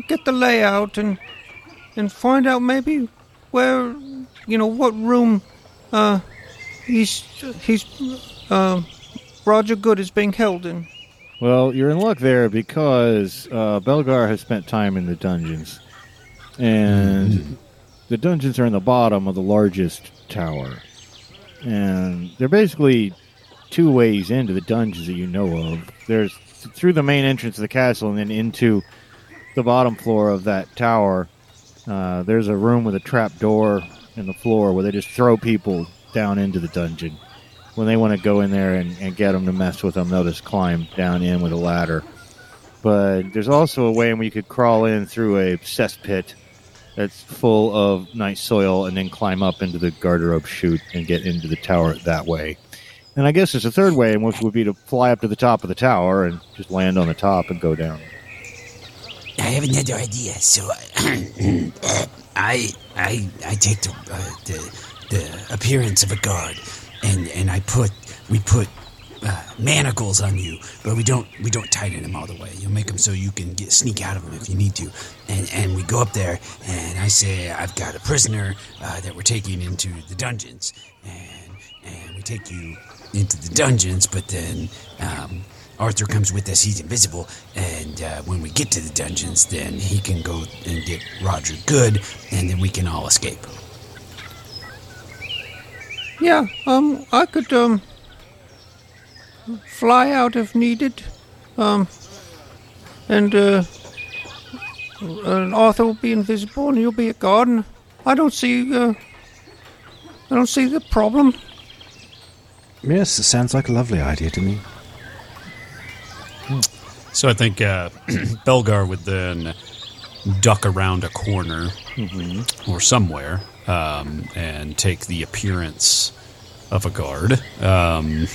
get the layout and and find out maybe where you know what room uh he's he's uh Roger Goode is being held in. Well, you're in luck there because uh, Belgar has spent time in the dungeons, and the dungeons are in the bottom of the largest tower, and they're basically two ways into the dungeons that you know of. There's through the main entrance of the castle, and then into the bottom floor of that tower. Uh, there's a room with a trap door in the floor where they just throw people down into the dungeon when they want to go in there and, and get them to mess with them, they'll just climb down in with a ladder. But there's also a way you could crawl in through a cesspit that's full of nice soil and then climb up into the garderobe chute and get into the tower that way. And I guess there's a third way, which would be to fly up to the top of the tower and just land on the top and go down. I have another idea. So I I I take the, uh, the the appearance of a guard, and and I put we put uh, manacles on you, but we don't we don't tighten them all the way. You'll make them so you can get sneak out of them if you need to. And and we go up there, and I say I've got a prisoner uh, that we're taking into the dungeons, and and we take you into the dungeons, but then. Um, Arthur comes with us. He's invisible, and uh, when we get to the dungeons, then he can go and get Roger Goode, and then we can all escape. Yeah, um, I could um fly out if needed, um, and uh, and Arthur will be invisible, and you'll be a guard. And I don't see uh, I don't see the problem. Yes, it sounds like a lovely idea to me. So I think uh, Belgar would then duck around a corner or somewhere um, and take the appearance of a guard. Um,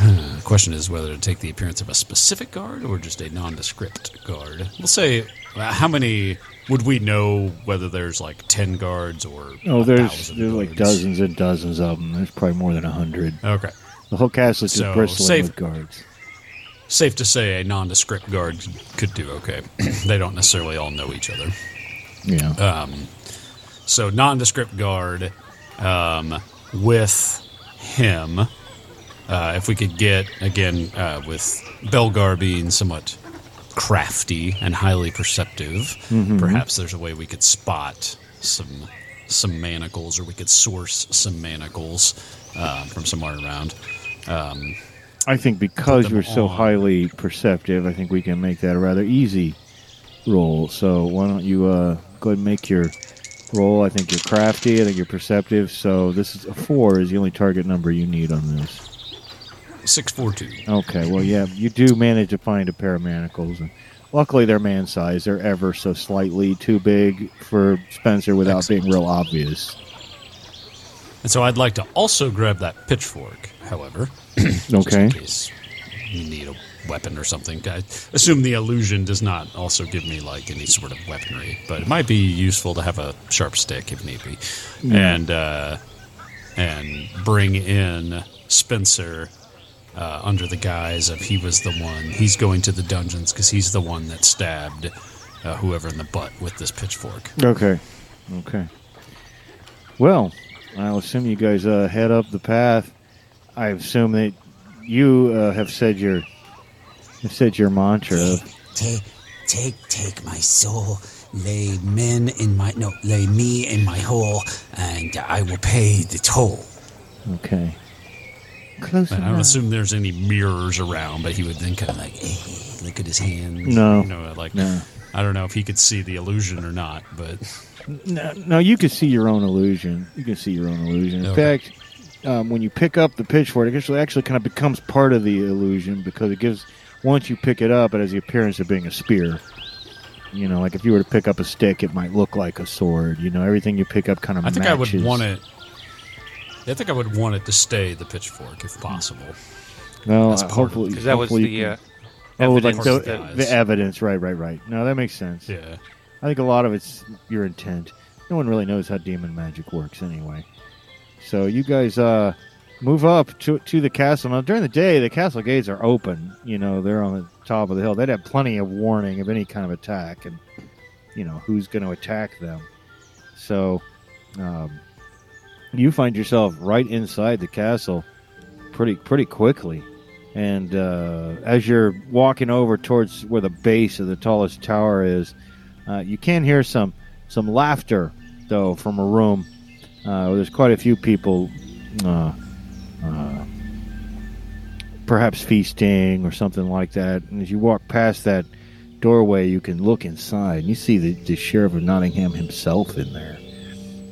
the question is whether to take the appearance of a specific guard or just a nondescript guard. We'll say, uh, how many would we know whether there's like 10 guards or Oh, a there's thousand there's like dozens and dozens of them. There's probably more than a hundred. Okay. The whole castle is just So, bristling safe- with guards. safe to say a nondescript guard could do okay. they don't necessarily all know each other. Yeah. So nondescript guard um, with him. Uh, if we could get again uh, with Belgar being somewhat crafty and highly perceptive, perhaps there's a way we could spot some some manacles, or we could source some manacles uh, from somewhere around. Um, I think because you're so highly perceptive, I think we can make that a rather easy roll. So why don't you uh, go ahead and make your roll? I think you're crafty. I think you're perceptive. So this is a four is the only target number you need on this. six four two. Okay, well, yeah, you do manage to find a pair of manacles. And luckily, they're man size. They're ever so slightly too big for Spencer without being real obvious. And so I'd like to also grab that pitchfork, however. just in Okay. case you need a weapon or something. I assume the illusion does not also give me like any sort of weaponry, but it might be useful to have a sharp stick if need be, and uh, and bring in Spencer uh, under the guise of he was the one. He's going to the dungeons because he's the one that stabbed uh, whoever in the butt with this pitchfork. Okay. Okay. Well, I'll assume you guys uh, head up the path. I assume that you uh, have said your have said your mantra. Of, Take, take, take my soul. Lay men in my no, lay me in my hole, and I will pay the toll. okay. Close And I don't enough. assume there's any mirrors around, but he would then kind of like Hey, look at his hands. No. you know, like No. I don't know if he could see the illusion or not, but No, no, you can see your own illusion. You can see your own illusion. In Okay. fact, um, when you pick up the pitchfork, it actually actually kind of becomes part of the illusion because it gives once you pick it up, it has the appearance of being a spear. You know, like if you were to pick up a stick, it might look like a sword. You know, everything you pick up kind of. I think I would want it. I think I would want it to stay the pitchfork if possible. No, as uh, part hopefully Because that was the uh, oh, like the, the evidence. Right, right, right. No, that makes sense. Yeah. I think a lot of it's your intent. No one really knows how demon magic works anyway. So you guys uh, move up to to the castle. Now during the day, the castle gates are open. You know they're on the top of the hill. They'd have plenty of warning of any kind of attack, and you know who's going to attack them. So um, you find yourself right inside the castle pretty pretty quickly. And uh, as you're walking over towards where the base of the tallest tower is, uh, you can hear some some laughter though from a room. Uh, there's quite a few people, uh, uh, perhaps feasting or something like that. And as you walk past that doorway, you can look inside and you see the, the sheriff of Nottingham himself in there.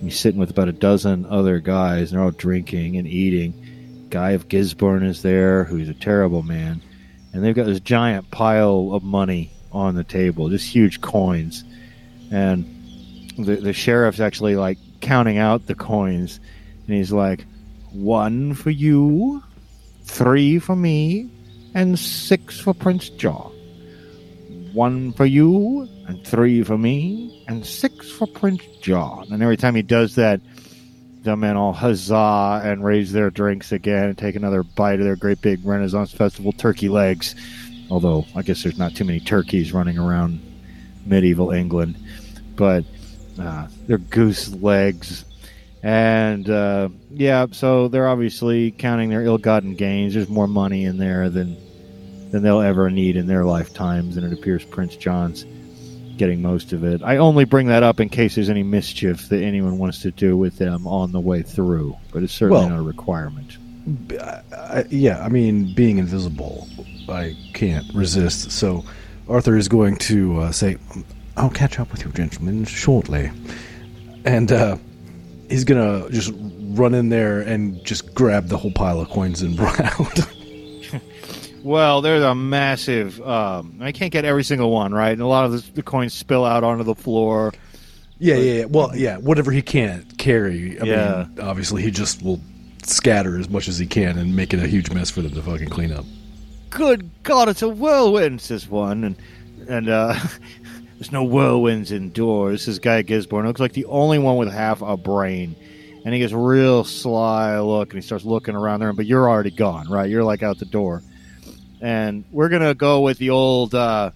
He's sitting with about a dozen other guys, and they're all drinking and eating. Guy of Gisborne is there, who's a terrible man, and they've got this giant pile of money on the table, just huge coins, and the the sheriff's actually like counting out the coins, and he's like, one for you, three for me, and six for Prince John. One for you, and three for me, and six for Prince John. And every time he does that, the men all huzzah and raise their drinks again and take another bite of their great big Renaissance Festival turkey legs. Although I guess there's not too many turkeys running around medieval England, but uh, they're goose legs. And uh, yeah, so they're obviously counting their ill-gotten gains. There's more money in there than than they'll ever need in their lifetimes, and it appears Prince John's getting most of it. I only bring that up in case there's any mischief that anyone wants to do with them on the way through, but it's certainly Well- not a requirement. I, yeah, I mean, being invisible, I can't resist. So Arthur is going to uh, say, I'll catch up with you, gentlemen, shortly. And uh, he's going to just run in there and just grab the whole pile of coins and run out. Well, there's a massive. Um, I can't get every single one right, and a lot of the, the coins spill out onto the floor. yeah, yeah, yeah. Well, yeah, whatever he can't carry. I Yeah. mean, obviously, he just will scatter as much as he can and make it a huge mess for them to fucking clean up. Good God, it's a whirlwind, says one, and and uh, there's no whirlwinds indoors. This is guy Gisborne looks like the only one with half a brain, and he gets a real sly look, and he starts looking around there. But you're already gone, right? You're like out the door, and we're gonna go with the old uh,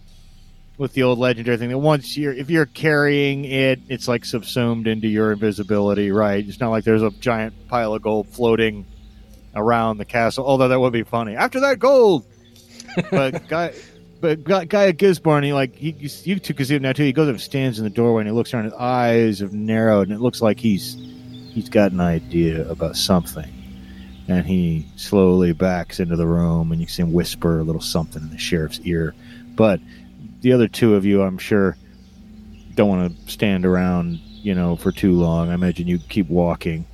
with the old legendary thing that once you're if you're carrying it, it's like subsumed into your invisibility, right? It's not like there's a giant pile of gold floating around the castle. Although that would be funny. After that gold, but guy. But guy, guy at Gisborne, he like he, you, you see him now too. He goes up, and stands in the doorway, and he looks around. His eyes have narrowed, and it looks like he's he's got an idea about something. And he slowly backs into the room, and you see him whisper a little something in the sheriff's ear. But the other two of you, I'm sure, don't want to stand around, you know, for too long. I imagine you keep walking.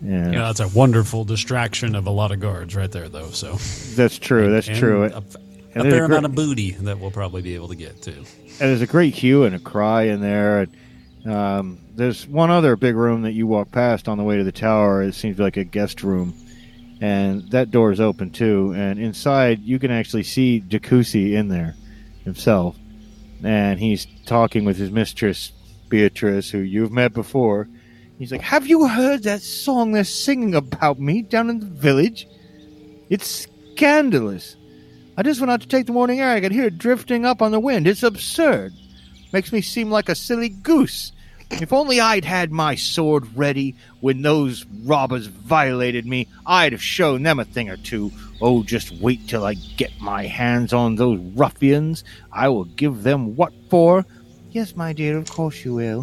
And Yeah, that's a wonderful distraction of a lot of guards right there, though. So that's true. That's And true. A, And a fair amount of booty that we'll probably be able to get too. and there's a great hue and a cry in there. And, um, there's one other big room that you walk past on the way to the tower. It seems like a guest room, and that door is open too. And inside, you can actually see Jacuzzi in there himself, and he's talking with his mistress Beatrice, who you've met before. He's like, "Have you heard that song they're singing about me down in the village? It's scandalous." I just went out to take the morning air. I could hear it drifting up on the wind. It's absurd. Makes me seem like a silly goose. If only I'd had my sword ready when those robbers violated me, I'd have shown them a thing or two. Oh, just wait till I get my hands on those ruffians. I will give them what for. Yes, my dear, of course you will.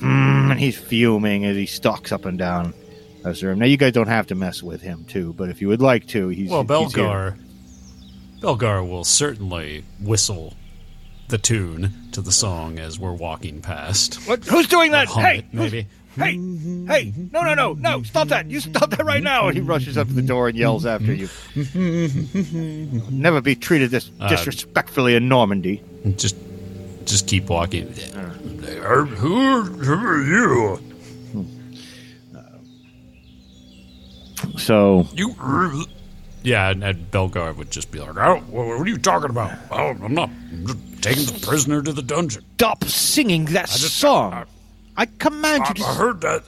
Hmm, and he's fuming as he stalks up and down. The room. Now, you guys don't have to mess with him, too, but if you would like to, he's Well. Belgar, Belgar will certainly whistle the tune to the song as we're walking past. What? Who's doing that? Hey, it, maybe. Hey, hey, no, no, no, no, stop that. You stop that right now. And he rushes up to the door and yells after you. Never be treated this Uh, disrespectfully in Normandy. Just, just keep walking. Who, who are you? So, You. Yeah, and, and Belgar would just be like, Oh, what are you talking about? Oh, I'm not. I'm just taking the prisoner to the dungeon. stop singing that I just- song. I command I, you to. I heard that.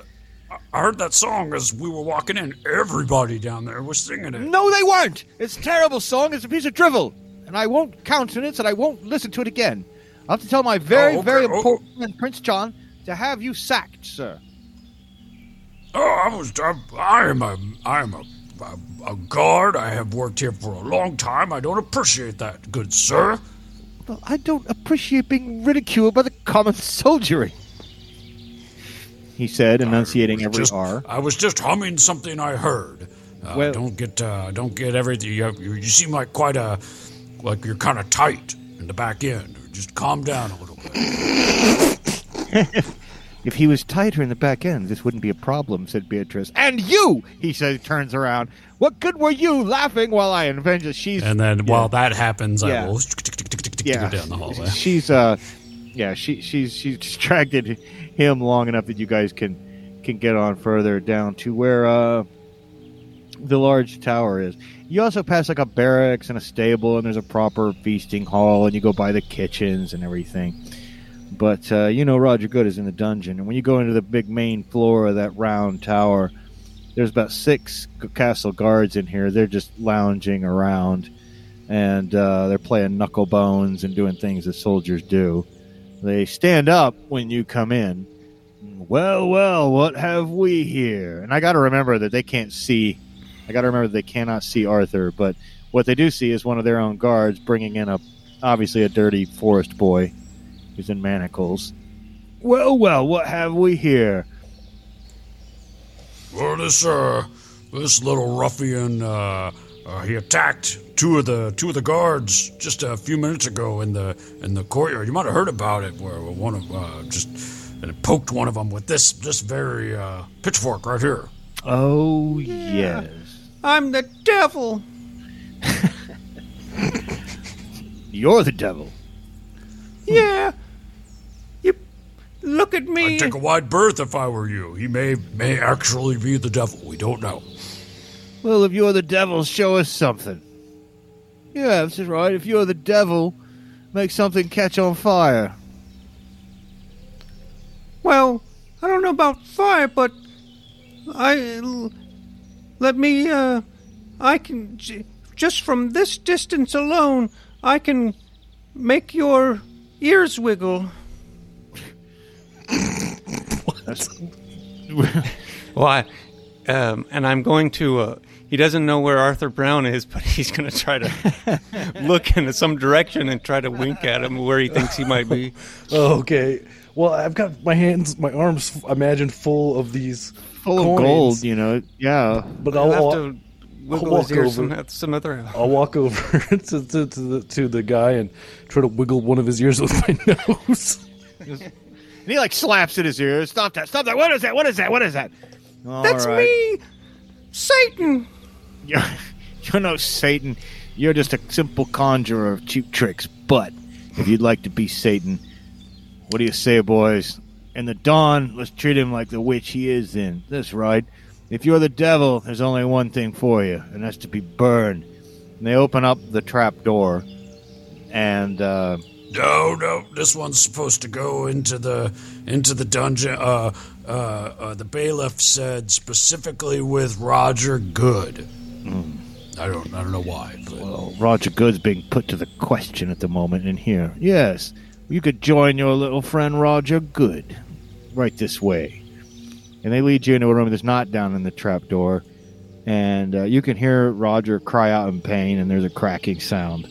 I- I heard that song as we were walking in. Everybody down there was singing it. No, they weren't. It's a terrible song. It's a piece of drivel. And I won't countenance and I won't listen to it again. I'll have to tell my very, Oh, okay. very Oh. important man, Prince John, to have you sacked, sir. Oh, I was. I, I am a. I am a, a. Guard. I have worked here for a long time. I don't appreciate that, good sir. Well, I don't appreciate being ridiculed by the common soldiery. He said, enunciating every Just- R. I was just humming something I heard. Uh, Well- don't get. Uh, don't get everything. You, you, you seem like quite a. Like you're kind of tight in the back end. Just calm down a little bit. If he was tighter in the back end, this wouldn't be a problem, said Beatrice. And you, he says, turns around. What good were you laughing while I avenged she's and then while that happens, Yeah. I will yeah, down the hallway. She's uh yeah, she she's she's distracted him long enough that you guys can can get on further down to where uh the large tower is. You also pass like a barracks and a stable and there's a proper feasting hall and you go by the kitchens and everything. But uh, you know Roger Goode is in the dungeon and when you go into the big main floor of that round tower, there's about six castle guards in here. They're just lounging around and uh, they're playing knuckle bones and doing things that soldiers do. They stand up when you come in. Well, well, what have we here? And I got to remember that they can't see. I got to remember they cannot see Arthur, but what they do see is one of their own guards bringing in a, obviously a dirty forest boy, who's in manacles. Well, well, what have we here? Well, this uh, this little ruffian, uh, uh, he attacked two of the two of the guards just a few minutes ago in the in the courtyard. You might have heard about it, where one of uh, just and it poked one of them with this this very uh, pitchfork right here. Oh yes, I'm the devil. you're the devil. Yeah. You look at me. I'd take a wide berth if I were you. He may may actually be the devil. We don't know. Well, if you're the devil, show us something. Yeah, this is right. If you're the devil, make something catch on fire. Well, I don't know about fire, but I let me. uh I can j- just from this distance alone, I can make your ears wiggle. Why? Um, and I'm going to. Uh, he doesn't know where Arthur Brown is, but he's going to try to look in some direction and try to wink at him where he thinks he might be. Okay. Well, I've got my hands, my arms, imagine full of these Full coins, of gold, you know. Yeah. But I'll I'll, have I'll, his walk ears over. some, some other. I'll walk over to, to, to, the, to the guy and try to wiggle one of his ears with my nose. And he like slaps at his ear. Stop that! Stop that! What is that? What is that? What is that? All That's right. me, Satan. You're, you're no Satan. You're just a simple conjurer of cheap tricks. But if you'd like to be Satan, what do you say, boys? In the dawn, let's treat him like the witch he is. Then that's right. If you're the devil, there's only one thing for you, and that's to be burned. And they open up the trap door, and uh, No, no, this one's supposed to go into the into the dungeon. Uh, uh, uh, the bailiff said specifically with Roger Goode. I don't, I don't know why, but Well, Roger Goode's being put to the question at the moment in here. Yes, you could join your little friend Roger Goode. Right this way. And they lead you into a room that's not down in the trap door. And uh, you can hear Roger cry out in pain, and there's a cracking sound.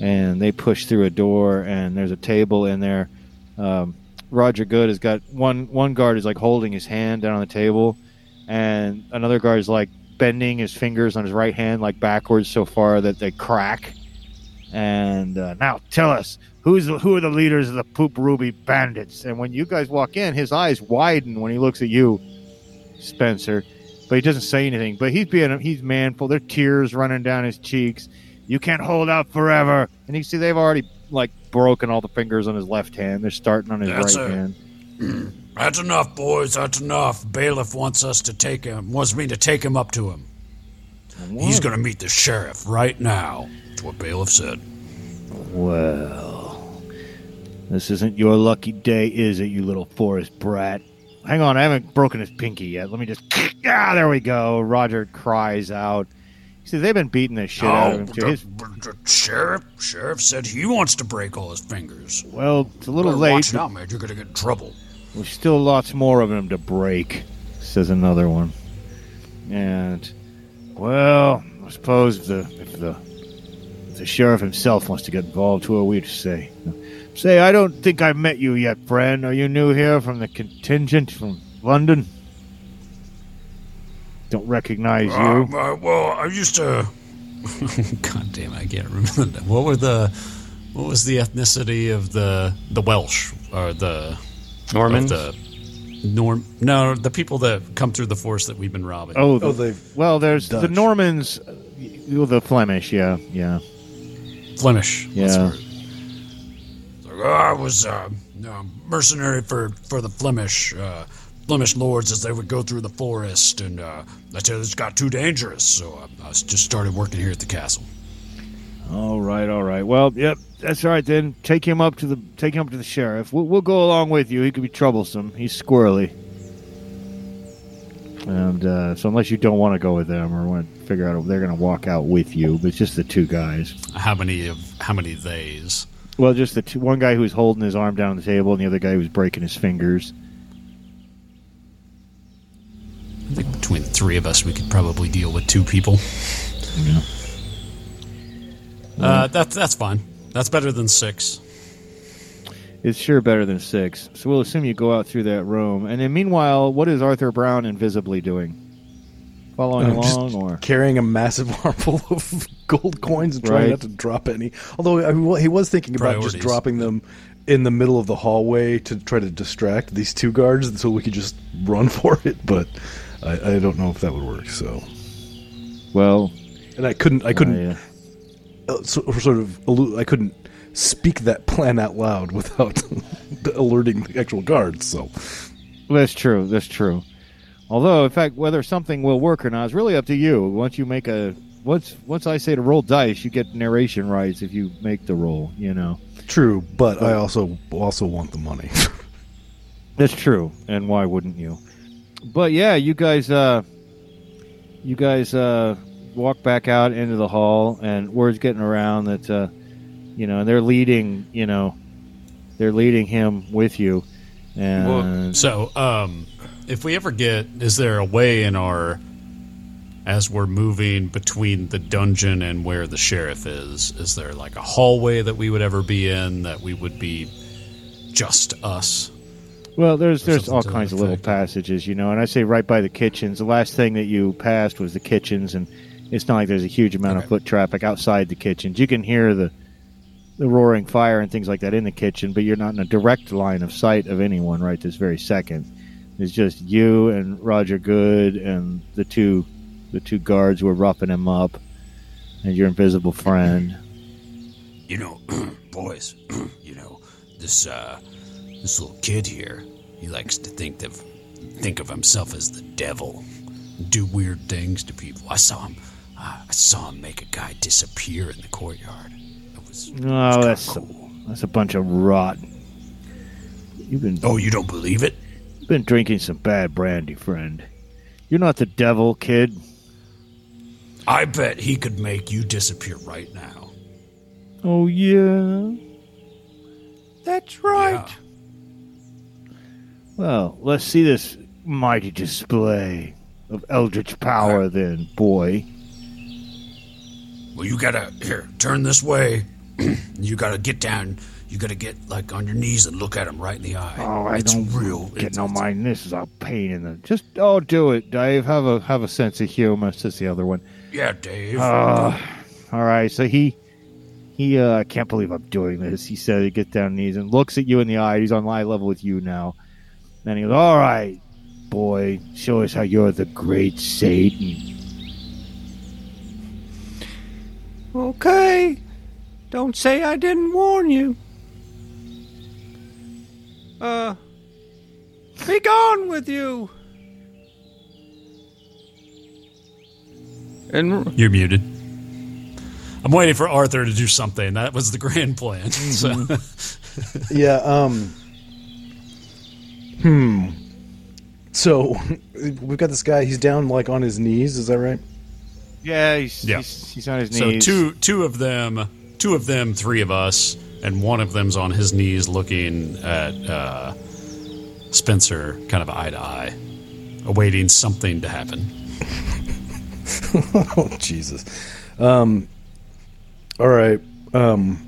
And they push through a door, and there's a table in there. Um, Roger Goode has got one one guard is like holding his hand down on the table, and another guard is like bending his fingers on his right hand like backwards so far that they crack. And uh, now tell us who's the, who are the leaders of the Poop Ruby Bandits? And when you guys walk in, his eyes widen when he looks at you, Spencer. But he doesn't say anything. But he's being he's manful. There are tears running down his cheeks. You can't hold out forever. And you see they've already like broken all the fingers on his left hand. They're starting on his That's right a- hand. that's enough, boys. That's enough. Bailiff wants us to take him. Wants me to take him up to him. He's going to meet the sheriff right now. That's what bailiff said. Well, this isn't your lucky day, is it, you little forest brat? Hang on, I haven't broken his pinky yet. Let me just. Ah, there we go. Roger cries out. See, they've been beating the shit out of him. Too. His, sheriff, sheriff said he wants to break all his fingers. well, it's a little Better late. Watch out, man. You're going to get in trouble. There's still lots more of them to break, says another one. And, well, I suppose if the if the if the sheriff himself wants to get involved, who are we to say? Say, I don't think I've met you yet, friend. Are you new here from the contingent from London? Don't recognize you. Uh, uh, well, I used to. God damn it, I can't remember. that. What were the? What was the ethnicity of the the Welsh or the Normans? of the Norm? No, the people that come through the forest that we've been robbing. Oh, the, Oh, they've well, there's the Normans, uh, the Flemish, yeah, yeah, Flemish. yeah. where- It's like, oh, I was uh, uh, mercenary for for the Flemish. Uh, Flemish lords as they would go through the forest, and uh, I said it's got too dangerous, so I, I just started working here at the castle. All right, all right. Well, yep, that's all right then. Take him up to the take him up to the sheriff. We'll, we'll go along with you. He could be troublesome. He's squirrely. And uh, so, unless you don't want to go with them or want to figure out if they're going to walk out with you, but it's just the two guys. How many of how many theys? Well, just the two, one guy who's holding his arm down on the table, and the other guy who's breaking his fingers. I think between the three of us, we could probably deal with two people. Uh, that's that's fine. That's better than six. It's sure better than six. So we'll assume you go out through that room, and then meanwhile, what is Arthur Brown invisibly doing? Following uh, just along, or carrying a massive armful of gold coins and trying Right. not to drop any. Although I mean, he was thinking about just dropping them in the middle of the hallway to try to distract these two guards, so we could just run for it. But I, I don't know if that would work. So, well, and I couldn't. I couldn't. uh, uh, so, sort of I couldn't speak that plan out loud without alerting the actual guards. So That's true. That's true. Although, in fact, whether something will work or not is really up to you. Once you make a once once I say to roll dice, you get narration rights if you make the roll. You know true, but I also also want the money. that's true. And why wouldn't you? But yeah, you guys, uh, you guys, uh, walk back out into the hall, and word's getting around that uh, you know, and they're leading. You know, they're leading him with you. And So, um, if we ever get, is there a way in our, as we're moving between the dungeon and where the sheriff is, is there like a hallway that we would ever be in that we would be just us? Well, there's there's all kinds of little passages, you know, and I say right by the kitchens. The last thing that you passed was the kitchens, and it's not like there's a huge amount of foot traffic outside the kitchens. You can hear the the roaring fire and things like that in the kitchen, but you're not in a direct line of sight of anyone right this very second. It's just you and Roger Goode and the two the two guards who are roughing him up, and your invisible friend. You know, boys, you know, this uh this little kid here, he likes to think of think of himself as the devil. Do weird things to people. I saw him uh, I saw him make a guy disappear in the courtyard. It was, it was Oh, that's cool. that's a bunch of rot. You've been Oh, you don't believe it? You've been drinking some bad brandy, friend. You're not the devil, kid. I bet he could make you disappear right now. Oh yeah. That's right. Yeah. Well, let's see this mighty display of eldritch power, then, boy. Well, you gotta here turn this way. you gotta get down. You gotta get like on your knees and look at him right in the eye. Oh, I it's don't real. get It's- no mind. This is a pain in the. Just oh, do it, Dave. Have a have a sense of humor. Says the other one. Yeah, Dave. Uh, all right. So he he uh, I can't believe I'm doing this. He said he gets down on knees and looks at you in the eye. He's on eye level with you now. Then he goes, "All right, boy, show us how you're the great Satan." Okay. Don't say I didn't warn you. Uh. Be gone with you. And You're muted. I'm waiting for Arthur to do something. That was the grand plan. So, Yeah, um Hmm. So we've got this guy, he's down like on his knees, is that right? Yeah, he's Yeah. He's, he's on his knees. so two two of them, two of them, three of us, and one of them's on his knees looking at uh, Spencer, kind of eye to eye, awaiting something to happen. oh Jesus. Um all right. Um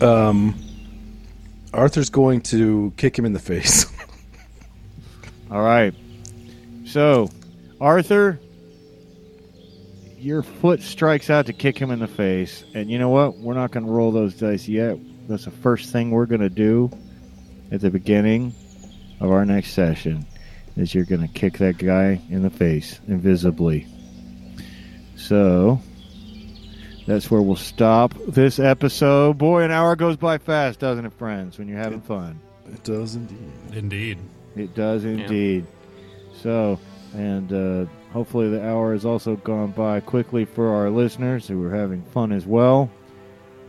Um Arthur's going to kick him in the face. All right. So, Arthur, your foot strikes out to kick him in the face, and you know what? We're not going to roll those dice yet. That's the first thing we're going to do at the beginning of our next session. Is you're going to kick that guy in the face invisibly. So, that's where we'll stop this episode. Boy, an hour goes by fast, doesn't it, friends? When you're having fun. it does indeed. Indeed. It does indeed. So, and uh, hopefully the hour has also gone by quickly for our listeners who are having fun as well.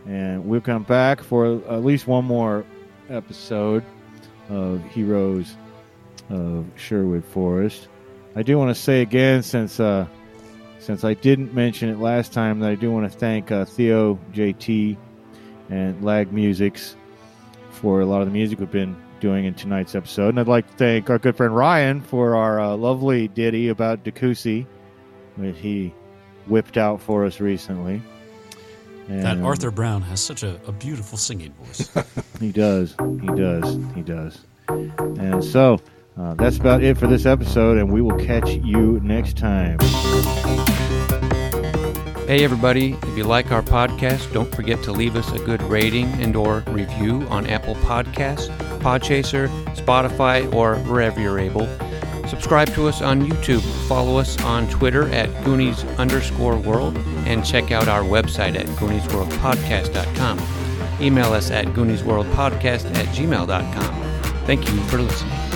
And we'll come back for at least one more episode of Heroes of Sherwood Forest. I do want to say again, since uh, since I didn't mention it last time, that I do want to thank uh, Theo JT and Lag Musics for a lot of the music we've been doing in tonight's episode. And I'd like to thank our good friend Ryan for our uh, lovely ditty about Dakusi that he whipped out for us recently. And That Arthur Brown has such a, a beautiful singing voice. He does. He does. He does. And so uh, that's about it for this episode, and we will catch you next time. Hey everybody, if you like our podcast, don't forget to leave us a good rating and or review on Apple Podcasts, Podchaser, Spotify, or wherever you're able. Subscribe to us on YouTube, follow us on Twitter at Goonies underscore world, and check out our website at GooniesWorldPodcast.com. Email us at GooniesWorldPodcast at gmail.com. Thank you for listening.